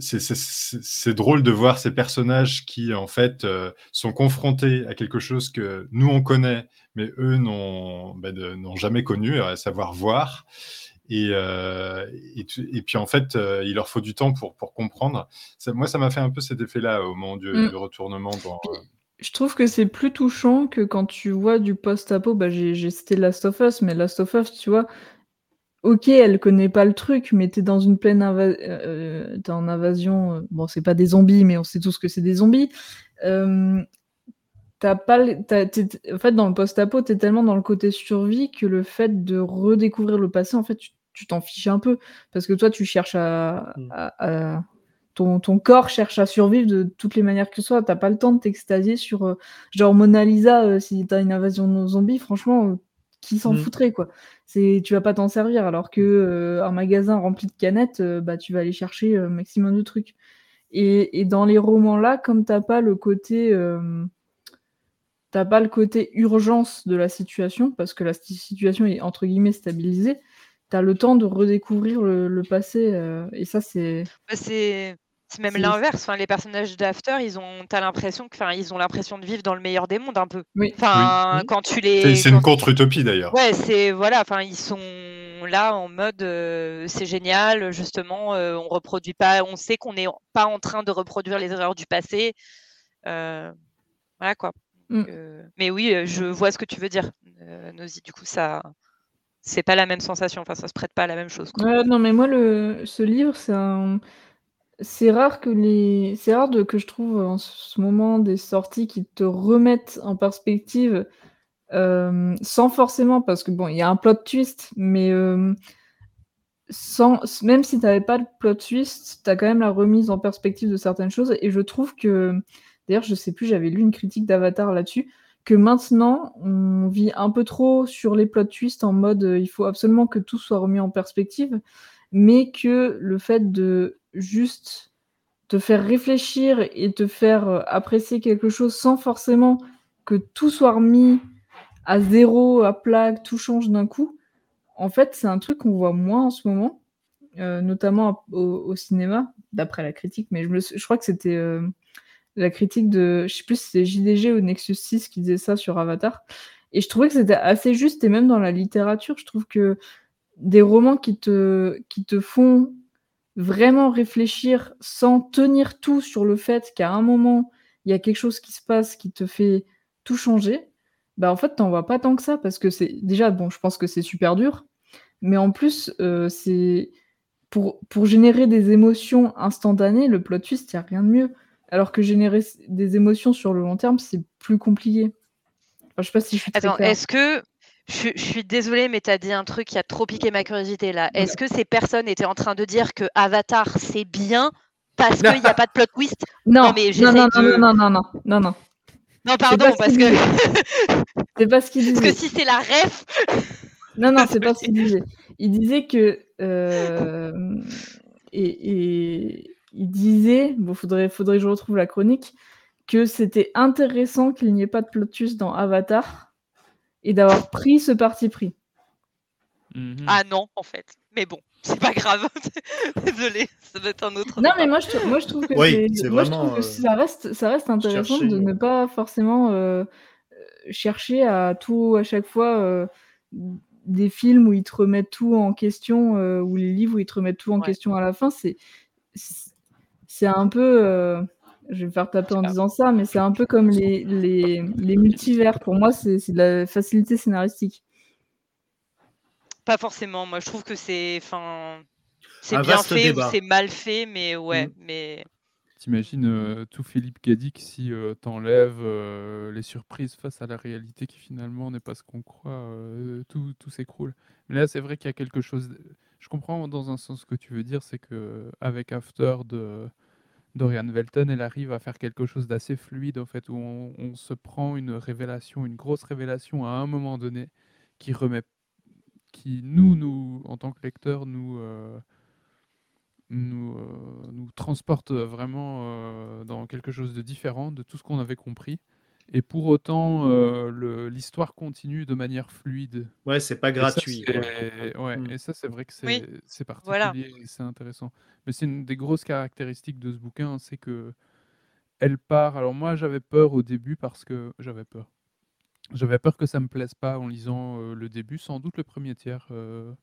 c'est- drôle de voir ces personnages qui, en fait, euh, sont confrontés à quelque chose que nous, on connaît, mais eux n'ont ben, jamais connu, à savoir voir. Et, euh, et, tu- et puis, en fait, euh, il leur faut du temps pour, pour comprendre. Ça- moi, ça m'a fait un peu cet effet-là au moment du, Mm. du retournement. Dans, euh, Je trouve que c'est plus touchant que quand tu vois du post-apo. Bah, j'ai j'ai cité Last of Us, mais Last of Us, tu vois, ok, elle connaît pas le truc, mais t'es dans une pleine inva- euh, t'es en invasion. euh, Bon, c'est pas des zombies, mais on sait tous que c'est des zombies. Euh, t'as pas, t'es- en fait, dans le post-apo, t'es tellement dans le côté survie que le fait de redécouvrir le passé, en fait, tu t'en fiches un peu. Parce que toi, tu cherches à. Mm. à- à- ton, ton corps cherche à survivre de toutes les manières que ce soit. T'as pas le temps de t'extasier sur. euh, genre Mona Lisa, euh, si t'as une invasion de zombies, franchement, euh, qui s'en Mm. foutrait, quoi. C'est, tu vas pas t'en servir. Alors que euh, un magasin rempli de canettes, euh, bah, tu vas aller chercher un maximum de trucs. Et, et dans les romans-là, comme t'as pas le côté. euh, pas le côté urgence de la situation, parce que la situation est entre guillemets stabilisée. T'as le temps de redécouvrir le, passé, euh, et ça c'est. Bah, c'est c'est même l'inverse. Enfin, les personnages d'After, ils ont, t'as l'impression que, enfin, ils ont l'impression de vivre dans le meilleur des mondes un peu. Oui. Enfin, Oui. quand tu c'est les, c'est une contre-utopie d'ailleurs. ouais, c'est voilà. Enfin, ils sont là en mode, euh, c'est génial. Justement, euh, on reproduit pas. On sait qu'on n'est pas en train de reproduire les erreurs du passé. Euh, voilà quoi. Mm. Euh, mais oui, je vois ce que tu veux dire, euh, Nosy. Du coup, ça, c'est pas la même sensation. Enfin, ça se prête pas à la même chose. quoi. Non, mais moi, le, ce livre, c'est un. C'est rare que les. C'est rare de, que je trouve en ce moment des sorties qui te remettent en perspective euh, sans forcément. Parce que bon, il y a un plot twist, mais euh, sans, même si tu n'avais pas de plot twist, tu as quand même la remise en perspective de certaines choses. Et je trouve que. D'ailleurs, je sais plus, j'avais lu une critique d'Avatar là-dessus. Que maintenant, on vit un peu trop sur les plot twists en mode euh, il faut absolument que tout soit remis en perspective mais que le fait de juste te faire réfléchir et te faire euh, apprécier quelque chose sans forcément que tout soit remis à zéro, à plat, tout change d'un coup, en fait, c'est un truc qu'on voit moins en ce moment, euh, notamment au, au cinéma, d'après la critique, mais je, me, je crois que c'était euh, la critique de, je sais plus si c'était JDG ou Nexus 6 qui disait ça sur Avatar, et je trouvais que c'était assez juste, et même dans la littérature, je trouve que des romans qui te, qui te font vraiment réfléchir sans tenir tout sur le fait qu'à un moment, il y a quelque chose qui se passe qui te fait tout changer, bah en fait, t'en vois pas tant que ça, parce que c'est déjà, bon, je pense que c'est super dur, mais en plus, euh, c'est pour, pour générer des émotions instantanées, le plot twist, il n'y a rien de mieux. Alors que générer des émotions sur le long terme, c'est plus compliqué. Enfin, je sais pas si je suis très Attends, claire. est-ce que je, je suis désolée, mais tu as dit un truc qui a trop piqué ma curiosité là. Est-ce que ces personnes étaient en train de dire que Avatar c'est bien parce qu'il n'y a pas de plot twist? Non, Non, mais non, non, de- non, non, non, non, non, non. Non, pardon, parce que, [laughs] C'est pas ce qu'il parce disait. que si c'est la ref, [laughs] Non, non, c'est pas ce qu'il disait. [laughs] Il disait que. euh, et, et il disait, bon, faudrait, faudrait que je retrouve la chronique, que c'était intéressant qu'il n'y ait pas de plot twist dans Avatar et d'avoir pris ce parti pris. Mhm. ah non, en fait. Mais bon, c'est pas grave. [laughs] Désolée, ça doit être un autre. Non, débat. mais moi, je, moi, je trouve que, Oui, c'est- c'est moi, je vraiment, trouve que euh, ça, reste, ça reste intéressant chercher, de ne euh, pas forcément euh, chercher à tout, à chaque fois, euh, des films où ils te remettent tout en question, euh, ou les livres où ils te remettent tout en Ouais. question à la fin. C'est c'est un peu. Euh, je vais me faire taper en disant ça, mais c'est un peu comme les, les, les multivers. Pour moi, c'est c'est de la facilité scénaristique. Pas forcément. Moi, je trouve que c'est, enfin, c'est bien fait débat. ou c'est mal fait, mais ouais, Mm. mais T'imagines euh, tout Philippe Cadic si euh, t'enlèves euh, les surprises face à la réalité qui finalement n'est pas ce qu'on croit, euh, tout, tout s'écroule. Mais là, c'est vrai qu'il y a quelque chose. Je comprends dans un sens ce que tu veux dire, c'est que avec After de Dorian Welton, elle arrive à faire quelque chose d'assez fluide fait, où on, se prend une révélation, une grosse révélation à un moment donné, qui remet, qui nous, nous en tant que lecteurs, nous euh, euh, transporte vraiment euh, dans quelque chose de différent de tout ce qu'on avait compris. Et pour autant, euh, le- l'histoire continue de manière fluide. Ouais, c'est pas Et ça, gratuit. quoi. c'est- ouais, Mm. et ça, c'est vrai que c'est Oui, c'est voilà. particulier et c'est intéressant. Mais c'est une des grosses caractéristiques de ce bouquin, c'est que elle part. Alors moi, j'avais peur au début parce que j'avais peur. J'avais peur que ça me plaise pas en lisant euh, le début, sans doute le premier tiers, euh,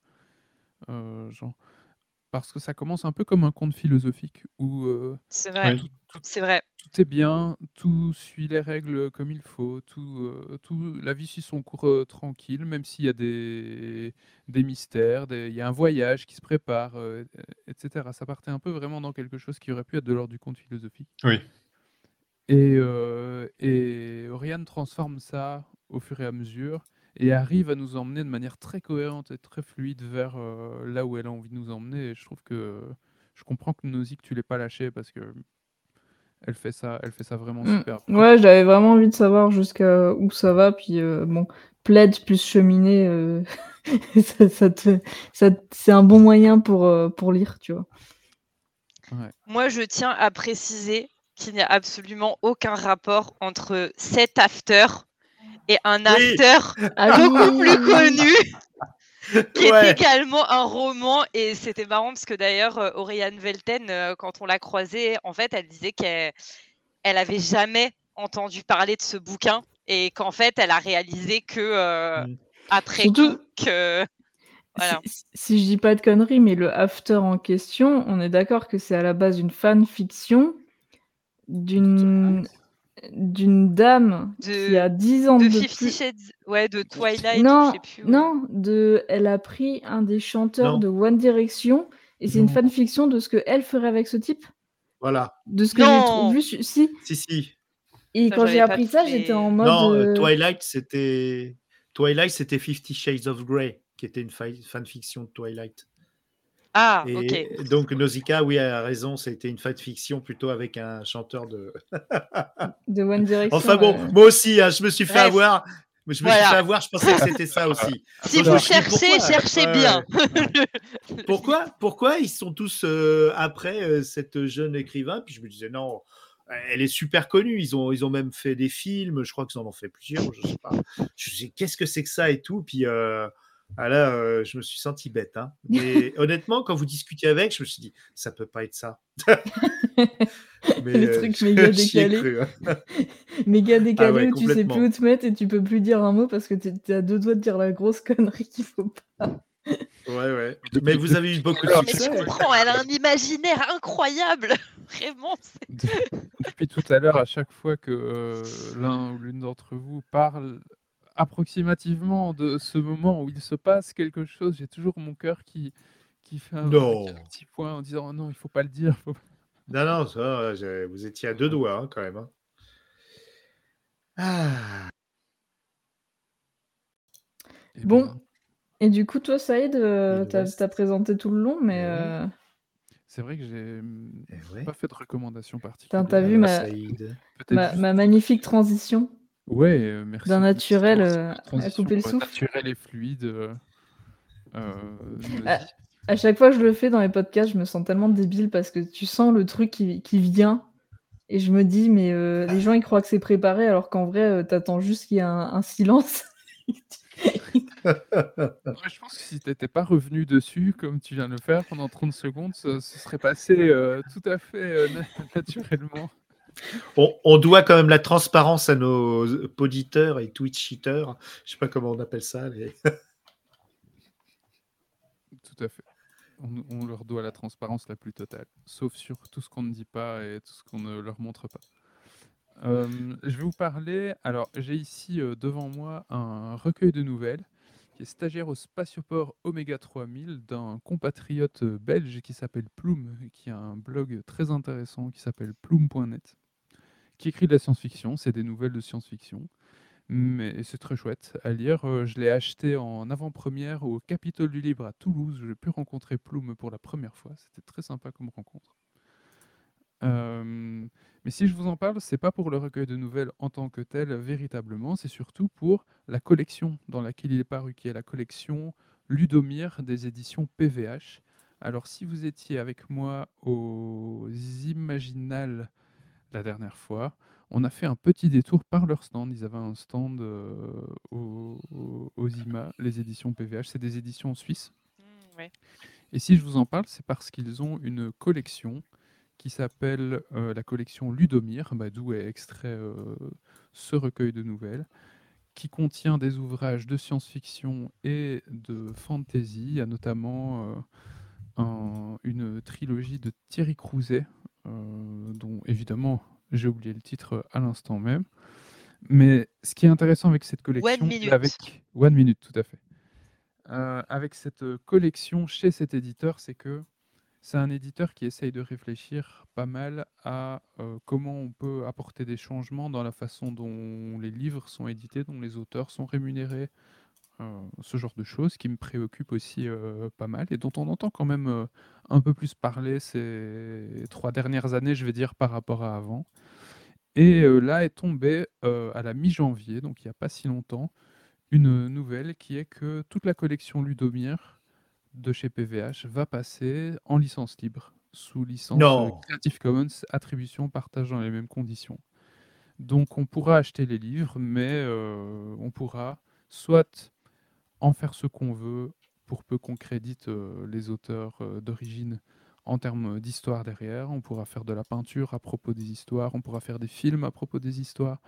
euh, Jean. Parce que ça commence un peu comme un conte philosophique où euh, C'est vrai. Tout, tout- C'est vrai. tout est bien, tout suit les règles comme il faut, tout, euh, tout, la vie suit son cours euh, tranquille, même s'il y a des, des mystères, des- il y a un voyage qui se prépare, euh, etc. Ça partait un peu vraiment dans quelque chose qui aurait pu être de l'ordre du conte philosophique. Oui. Et, euh, et Oriane transforme ça au fur et à mesure et arrive à nous emmener de manière très cohérente et très fluide vers euh, là où elle a envie de nous emmener. Et je trouve que je comprends que Nausicaa, tu l'aies pas lâché parce que elle fait ça, elle fait ça vraiment Mm. super. Ouais, j'avais vraiment envie de savoir jusqu'à où ça va. Puis euh, bon, plaid plus cheminée, euh, [laughs] ça, ça te, ça, te- c'est un bon moyen pour, euh, pour lire, tu vois. Moi, je tiens à préciser qu'il n'y a absolument aucun rapport entre cet after et un Oui. after [laughs] Ah beaucoup oui. plus connu, [laughs] qui Ouais. est également un roman. Et c'était marrant parce que d'ailleurs, euh, Oriane Velten, euh, quand on l'a croisée, en fait, elle disait qu'elle elle avait jamais entendu parler de ce bouquin et qu'en fait, elle a réalisé que euh, Mm. après Surtout- que voilà. Si, si je dis pas de conneries, mais le after en question, on est d'accord que c'est à la base une fanfiction d'une d'une dame qui De- a 10 ans de de, Fifty plus. Shades, ouais, de Twilight, Non, je sais plus. ouais. non, de, elle a pris un des chanteurs Non. de One Direction et c'est une fanfiction de ce que elle ferait avec ce type. Voilà. De ce que j'ai vu, si. Si, si. Et Ça, quand j'ai appris ça, j'étais en mode. Non, euh, euh, Twilight, c'était. Twilight, c'était Fifty Shades of Grey, qui était une fa- fanfiction de Twilight. Ah, Et ok. donc, Nausicaa, oui, elle a raison, c'était une fanfiction plutôt avec un chanteur de. [laughs] de One [laughs] Direction. Enfin bon, ouais. moi aussi, hein, je me suis fait Bref. avoir. Je me suis fait avoir, je pensais que c'était ça aussi. [laughs] Si vous cherchez, pourquoi? cherchez bien. Pourquoi, pourquoi ils sont tous euh, après euh, cette jeune écrivain? Puis je me disais, non, elle est super connue. Ils ont, ils ont même fait des films, je crois qu'ils en ont fait plusieurs, je sais pas. Je me disais, qu'est-ce que c'est que ça et tout. Puis euh, ah là, euh, je me suis senti bête. hein. [laughs] Mais honnêtement, quand vous discutiez avec, je me suis dit, ça peut pas être ça. [laughs] Mais, Les euh, trucs [laughs] méga cru, hein. Méga décalé Ah ouais, où tu sais plus où te mettre et tu peux plus dire un mot parce que t'es à deux doigts de dire la grosse connerie qu'il faut pas. Ouais, ouais. Mais vous avez eu beaucoup de Alors, Mais succès. tu comprends, elle a un imaginaire incroyable. Vraiment. c'est- Depuis tout à l'heure, à chaque fois que euh, l'un ou l'une d'entre vous parle approximativement de ce moment où il se passe quelque chose, j'ai toujours mon cœur qui, qui fait un, Non. petit point en disant non, il faut pas le dire. faut Non, non, ça, vous étiez à deux doigts hein, quand même. hein. Ah. Et Bon. ben, Et du coup, toi, Saïd, euh, t'as t'as présenté tout le long, mais Eh euh, c'est vrai que j'ai hum, Eh ouais. pas fait de recommandations Putain, particulières. t'as vu ma, ma magnifique transition Ouais, euh, merci. d'un naturel euh, à couper le souffle. Naturel et fluide. euh, euh, vas-y. À chaque fois que je le fais dans les podcasts, je me sens tellement débile parce que tu sens le truc qui, qui vient et je me dis, mais les gens ils croient que c'est préparé alors qu'en vrai, t'attends juste qu'il y ait un, un silence. [laughs] Ouais, je pense que si t'étais pas revenu dessus, comme tu viens de le faire pendant 30 secondes, ce, ce serait passé euh, tout à fait euh, na- naturellement. On, doit quand même la transparence à nos auditeurs et Twitch-cheaters. Je sais pas comment on appelle ça. [laughs] Tout à fait. On, leur doit la transparence la plus totale, sauf sur tout ce qu'on ne dit pas et tout ce qu'on ne leur montre pas. Euh, je vais vous parler. Alors, j'ai ici euh, devant moi un recueil de nouvelles qui est stagiaire au spatioport Oméga 3000 d'un compatriote euh, belge qui s'appelle Plume, qui a un blog très intéressant qui s'appelle plume.net, qui écrit de la science-fiction, c'est des nouvelles de science-fiction. Mais c'est très chouette à lire. Euh, Je l'ai acheté en avant-première au Capitole du Libre à Toulouse. J'ai pu rencontrer Plume pour la première fois. C'était très sympa comme rencontre. Euh, mais si je vous en parle, c'est pas pour le recueil de nouvelles en tant que tel véritablement, c'est surtout pour la collection dans laquelle il est paru, qui est la collection Ludomir des éditions PVH. Alors si vous étiez avec moi aux Imaginales la dernière fois, on a fait un petit détour par leur stand. Ils avaient un stand euh, aux, aux- aux IMA, les éditions PVH. C'est des éditions suisses. Mmh, ouais. Et si je vous en parle, c'est parce qu'ils ont une collection qui s'appelle euh, la collection Ludomir, bah, d'où est extrait euh, ce recueil de nouvelles, qui contient des ouvrages de science-fiction et de fantasy. Il y a notamment un- une trilogie de Thierry Crouzet, dont évidemment j'ai oublié le titre à l'instant même. Mais ce qui est intéressant avec cette collection, Minute. avec One Minute, tout à fait. Euh, avec cette euh, collection chez cet éditeur, c'est que c'est un éditeur qui essaye de réfléchir pas mal à euh, comment on peut apporter des changements dans la façon dont les livres sont édités, dont les auteurs sont rémunérés, euh, ce genre de choses qui me préoccupent aussi euh, pas mal et dont on entend quand même euh, un peu plus parler ces trois dernières années, je vais dire, par rapport à avant. Et euh, là est tombée à la mi-janvier, donc il n'y a pas si longtemps, une nouvelle qui est que toute la collection Ludomir de chez PVH va passer en licence libre, sous licence Non. Creative Commons, attribution, partage dans les mêmes conditions. Donc on pourra acheter les livres, mais euh, on pourra soit en faire ce qu'on veut, pour peu qu'on crédite euh, les auteurs euh, d'origine en termes d'histoire derrière, on pourra faire de la peinture à propos des histoires, on pourra faire des films à propos des histoires,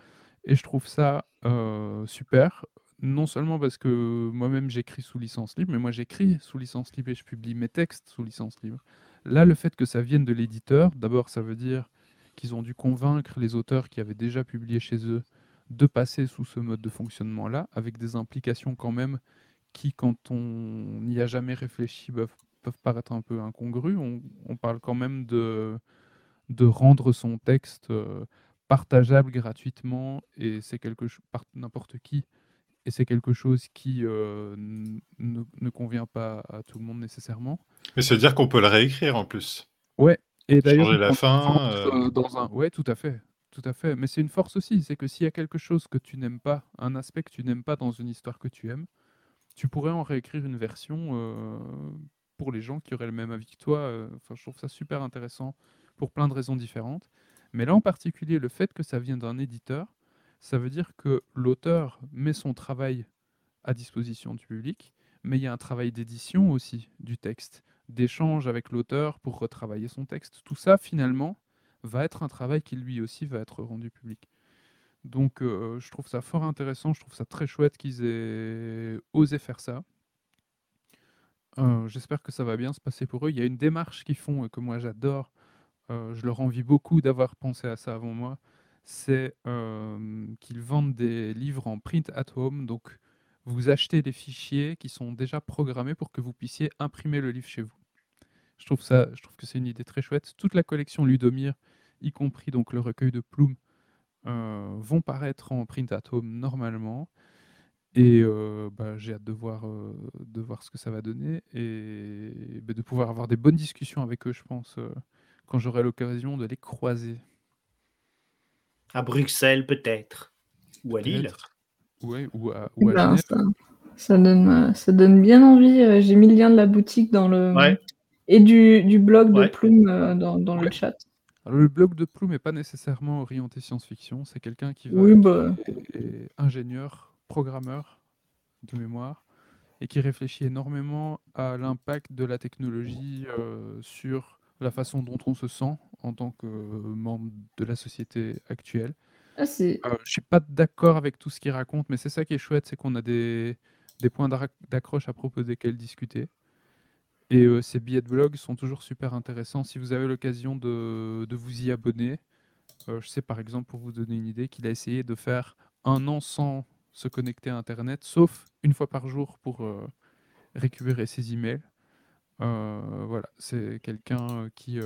et je trouve ça euh, super, non seulement parce que moi-même j'écris sous licence libre, mais moi j'écris sous licence libre et je publie mes textes sous licence libre. Là, le fait que ça vienne de l'éditeur, d'abord ça veut dire qu'ils ont dû convaincre les auteurs qui avaient déjà publié chez eux de passer sous ce mode de fonctionnement-là, avec des implications quand même qui, quand on n'y a jamais réfléchi, peuvent, peuvent paraître un peu incongrues. On, on parle quand même de, de rendre son texte euh, partageable gratuitement, et c'est quelque chose par n'importe qui, et c'est quelque chose qui euh, ne, ne convient pas à tout le monde nécessairement. Mais ça veut dire qu'on peut le réécrire en plus. Ouais, et d'ailleurs, la fin, euh, dans un... Ouais, tout à fait, tout à fait. Mais c'est une force aussi, c'est que s'il y a quelque chose que tu n'aimes pas, un aspect que tu n'aimes pas dans une histoire que tu aimes, tu pourrais en réécrire une version euh, pour les gens qui auraient le même avis que toi. euh, Enfin, je trouve ça super intéressant pour plein de raisons différentes. Mais là, en particulier, le fait que ça vienne d'un éditeur, ça veut dire que l'auteur met son travail à disposition du public, mais il y a un travail d'édition aussi du texte, d'échange avec l'auteur pour retravailler son texte. Tout ça, finalement, va être un travail qui lui aussi va être rendu public. Donc euh, je trouve ça fort intéressant, je trouve ça très chouette qu'ils aient osé faire ça. Euh, J'espère que ça va bien se passer pour eux. Il y a une démarche qu'ils font et que moi j'adore. Euh, je leur envie beaucoup d'avoir pensé à ça avant moi. C'est euh, qu'ils vendent des livres en print at home. Donc vous achetez les fichiers qui sont déjà programmés pour que vous puissiez imprimer le livre chez vous. Je trouve ça, je trouve que c'est une idée très chouette. Toute la collection Ludomir, y compris donc le recueil de Plume, euh, vont paraître en print at home normalement. Et euh, bah, j'ai hâte de voir, euh, de voir ce que ça va donner et bah, de pouvoir avoir des bonnes discussions avec eux, je pense, euh, quand j'aurai l'occasion de les croiser. À Bruxelles, peut-être. Ou à Lille. Ouais, ou à, Eh ou à ben, ça, ça donne, ça donne bien envie. J'ai mis le lien de la boutique dans le Ouais. Et du, du blog de Ouais. Plume euh, dans, dans Ouais. le chat. Alors, le blog de Plume n'est pas nécessairement orienté science-fiction. C'est quelqu'un qui va Oui, bah, est ingénieur, programmeur de mémoire, et qui réfléchit énormément à l'impact de la technologie euh, sur la façon dont on se sent en tant que membre de la société actuelle. ah, Euh, je suis pas d'accord avec tout ce qu'il raconte, mais c'est ça qui est chouette, c'est qu'on a des, des points d'accroche à propos desquels discuter. Et euh, ces billets de blog sont toujours super intéressants. Si vous avez l'occasion de, de vous y abonner, euh, je sais par exemple, pour vous donner une idée, qu'il a essayé de faire un an sans se connecter à Internet, sauf une fois par jour pour euh, récupérer ses emails. Voilà, c'est quelqu'un qui,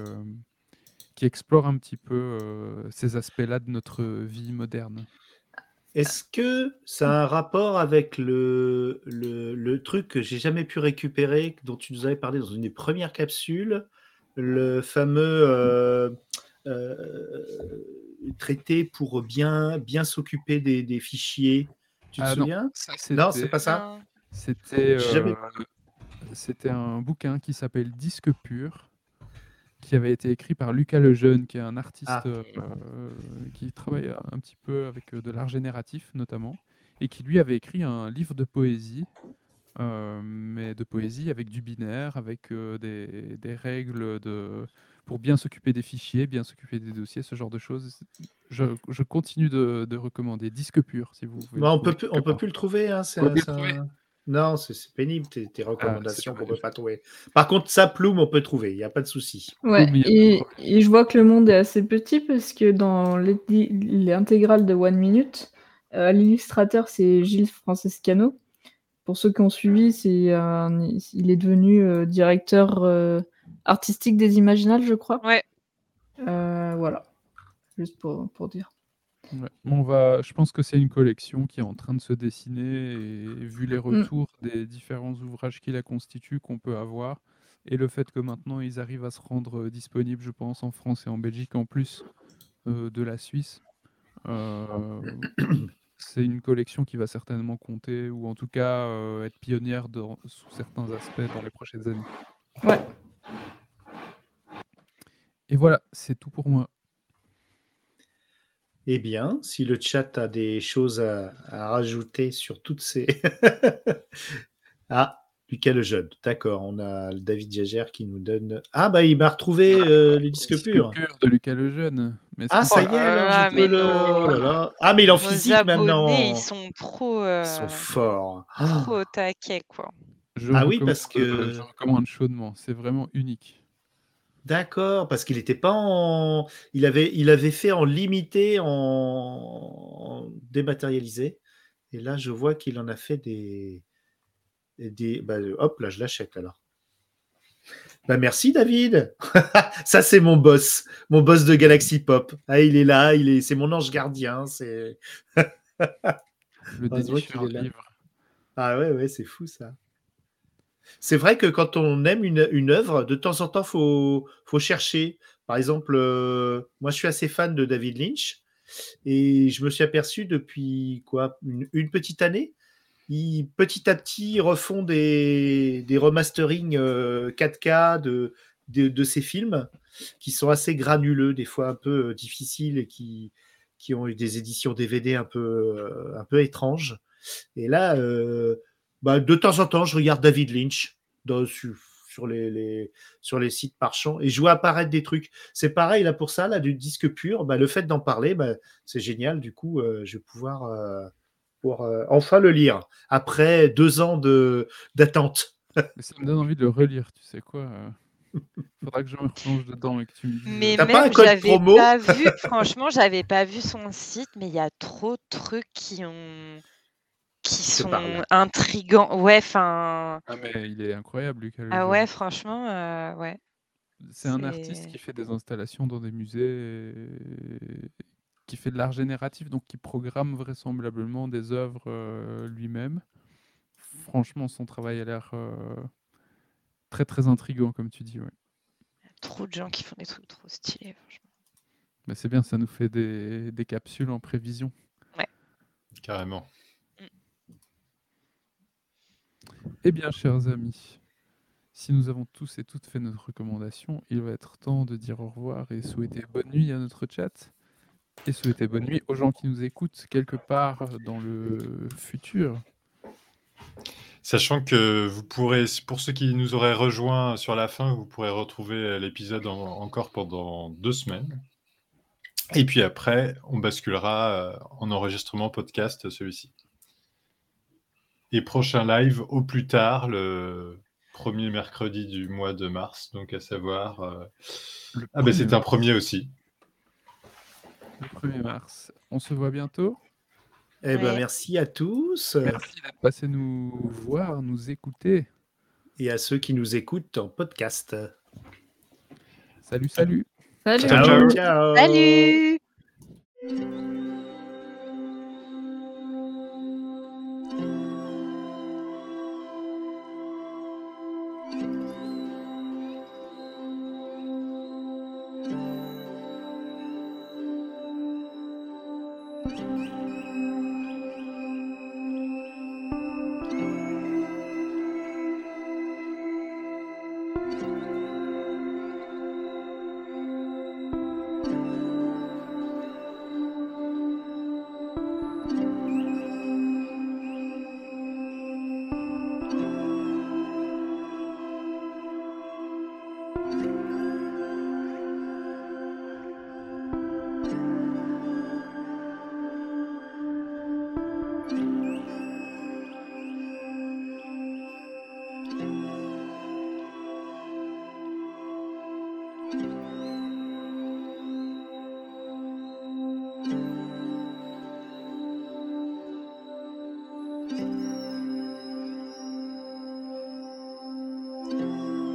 qui explore un petit peu ces aspects-là de notre vie moderne. Est-ce que ça a un rapport avec le, le, le truc que j'ai jamais pu récupérer, dont tu nous avais parlé dans une des premières capsules, le fameux euh, euh, traité pour bien, bien s'occuper des, des fichiers? Tu te Ah souviens? Non, c'est pas ça. C'était euh, c'était un bouquin qui s'appelle Disque pur, qui avait été écrit par Lucas Lejeune, qui est un artiste Ah. euh, qui travaille un petit peu avec euh, de l'art génératif notamment, et qui lui avait écrit un livre de poésie, euh, mais de poésie avec du binaire, avec euh, des, des règles de, pour bien s'occuper des fichiers, bien s'occuper des dossiers, ce genre de choses. Je, je continue de, de recommander Disque pur, si vous voulez. Bah, on peut on peut plus le trouver. Hein, c'est- Non, c'est pénible tes, tes recommandations qu'on dommage. peut pas trouver. Par contre, ça, Plume, on peut trouver. Il n'y a pas de souci. Ouais, et, je vois que le monde est assez petit parce que dans les- l'intégrale de One Minute, euh, l'illustrateur c'est Gilles Francescano. Pour ceux qui ont suivi, c'est un- il est devenu euh, directeur euh, artistique des Imaginales, je crois. Ouais. Euh, voilà, juste pour, pour dire. Ouais. On va, je pense que c'est une collection qui est en train de se dessiner et vu les retours des différents ouvrages qui la constituent qu'on peut avoir et le fait que maintenant ils arrivent à se rendre euh, disponibles, je pense, en France et en Belgique en plus euh, de la Suisse, euh, c'est une collection qui va certainement compter ou en tout cas euh, être pionnière dans- sous certains aspects dans les prochaines années. Ouais. Et voilà, c'est tout pour moi. Eh bien, si le chat a des choses à, à rajouter sur toutes ces. [laughs] ah, Lucas le Jeune. D'accord, on a le David Diagère qui nous donne. Ah, bah, il m'a retrouvé euh, les disques Disque purs. pur de Lucas Lejeune. Mais Ah, ça y est, alors, Ah, je mais peux le- oh là là. Ah, mais il est en physique abonnés, maintenant. ils sont trop, euh, Ils sont forts. Ah. trop au taquet, quoi. Je Ah oui, parce que- euh, je recommande chaudement. C'est vraiment unique. D'accord, parce qu'il n'était pas en. Il avait, il avait fait en limité, en, en dématérialisé. Et là, je vois qu'il en a fait des. des... bah, hop, là, je l'achète alors. Bah, merci, David. [laughs] Ça, c'est mon boss, mon boss de Galaxy Pop. Ah, il est là, il est, c'est mon ange gardien. C'est. [laughs] Le là. livre. Ah ouais, ouais, c'est fou ça. C'est vrai que quand on aime une, œuvre, de temps en temps, faut, faut chercher. Par exemple, euh, moi, je suis assez fan de David Lynch et je me suis aperçu depuis quoi, une, petite année, ils petit à petit refont des, des remasterings euh, 4K de, de, ces films qui sont assez granuleux, des fois un peu euh, difficiles et qui, qui ont eu des éditions DVD un peu, euh, un peu étranges. Et là, bah, de temps en temps, je regarde David Lynch dans- sur, sur les, les- sur les sites marchands et je vois apparaître des trucs. C'est pareil là pour ça, là, du disque pur. Bah, le fait d'en parler, bah, c'est génial. Du coup, euh, je vais pouvoir, euh, pouvoir, euh, enfin le lire après deux ans de d'attente. [laughs] Mais ça me donne envie de le relire, tu sais quoi. Faudra que je me replonge dedans et que tu me dises. Mais T'as pas un même, code j'avais promo? pas vu, franchement, j'avais pas vu son site, mais il y a trop de trucs qui ont, qui te sont intrigants. Ouais, enfin, Ah, mais il est incroyable, Lucas. ah ouais, franchement, euh, ouais. C'est un artiste qui fait des installations dans des musées, et qui fait de l'art génératif, donc qui programme vraisemblablement des œuvres euh, lui-même. Franchement, son travail a l'air euh, très très intriguant, comme tu dis. Ouais. Trop de gens qui font des trucs trop stylés, franchement. Mais c'est bien, ça nous fait des, des capsules en prévision. Carrément. Eh bien, chers amis, si nous avons tous et toutes fait notre recommandation, il va être temps de dire au revoir et souhaiter bonne nuit à notre chat. Et souhaiter bonne nuit aux gens qui nous écoutent quelque part dans le futur. Sachant que vous pourrez, pour ceux qui nous auraient rejoints sur la fin, vous pourrez retrouver l'épisode en- encore pendant deux semaines. Et puis après, on basculera euh, en enregistrement podcast celui-ci. Et prochain live au plus tard, le premier mercredi du mois de mars, donc à savoir. Euh, ah, ben c'est un premier aussi. Le 1er mars. On se voit bientôt. Eh ben, merci à tous. Merci de passer nous voir, nous écouter. Et à ceux qui nous écoutent en podcast. Salut, salut. Salut. Ciao, ciao. Salut.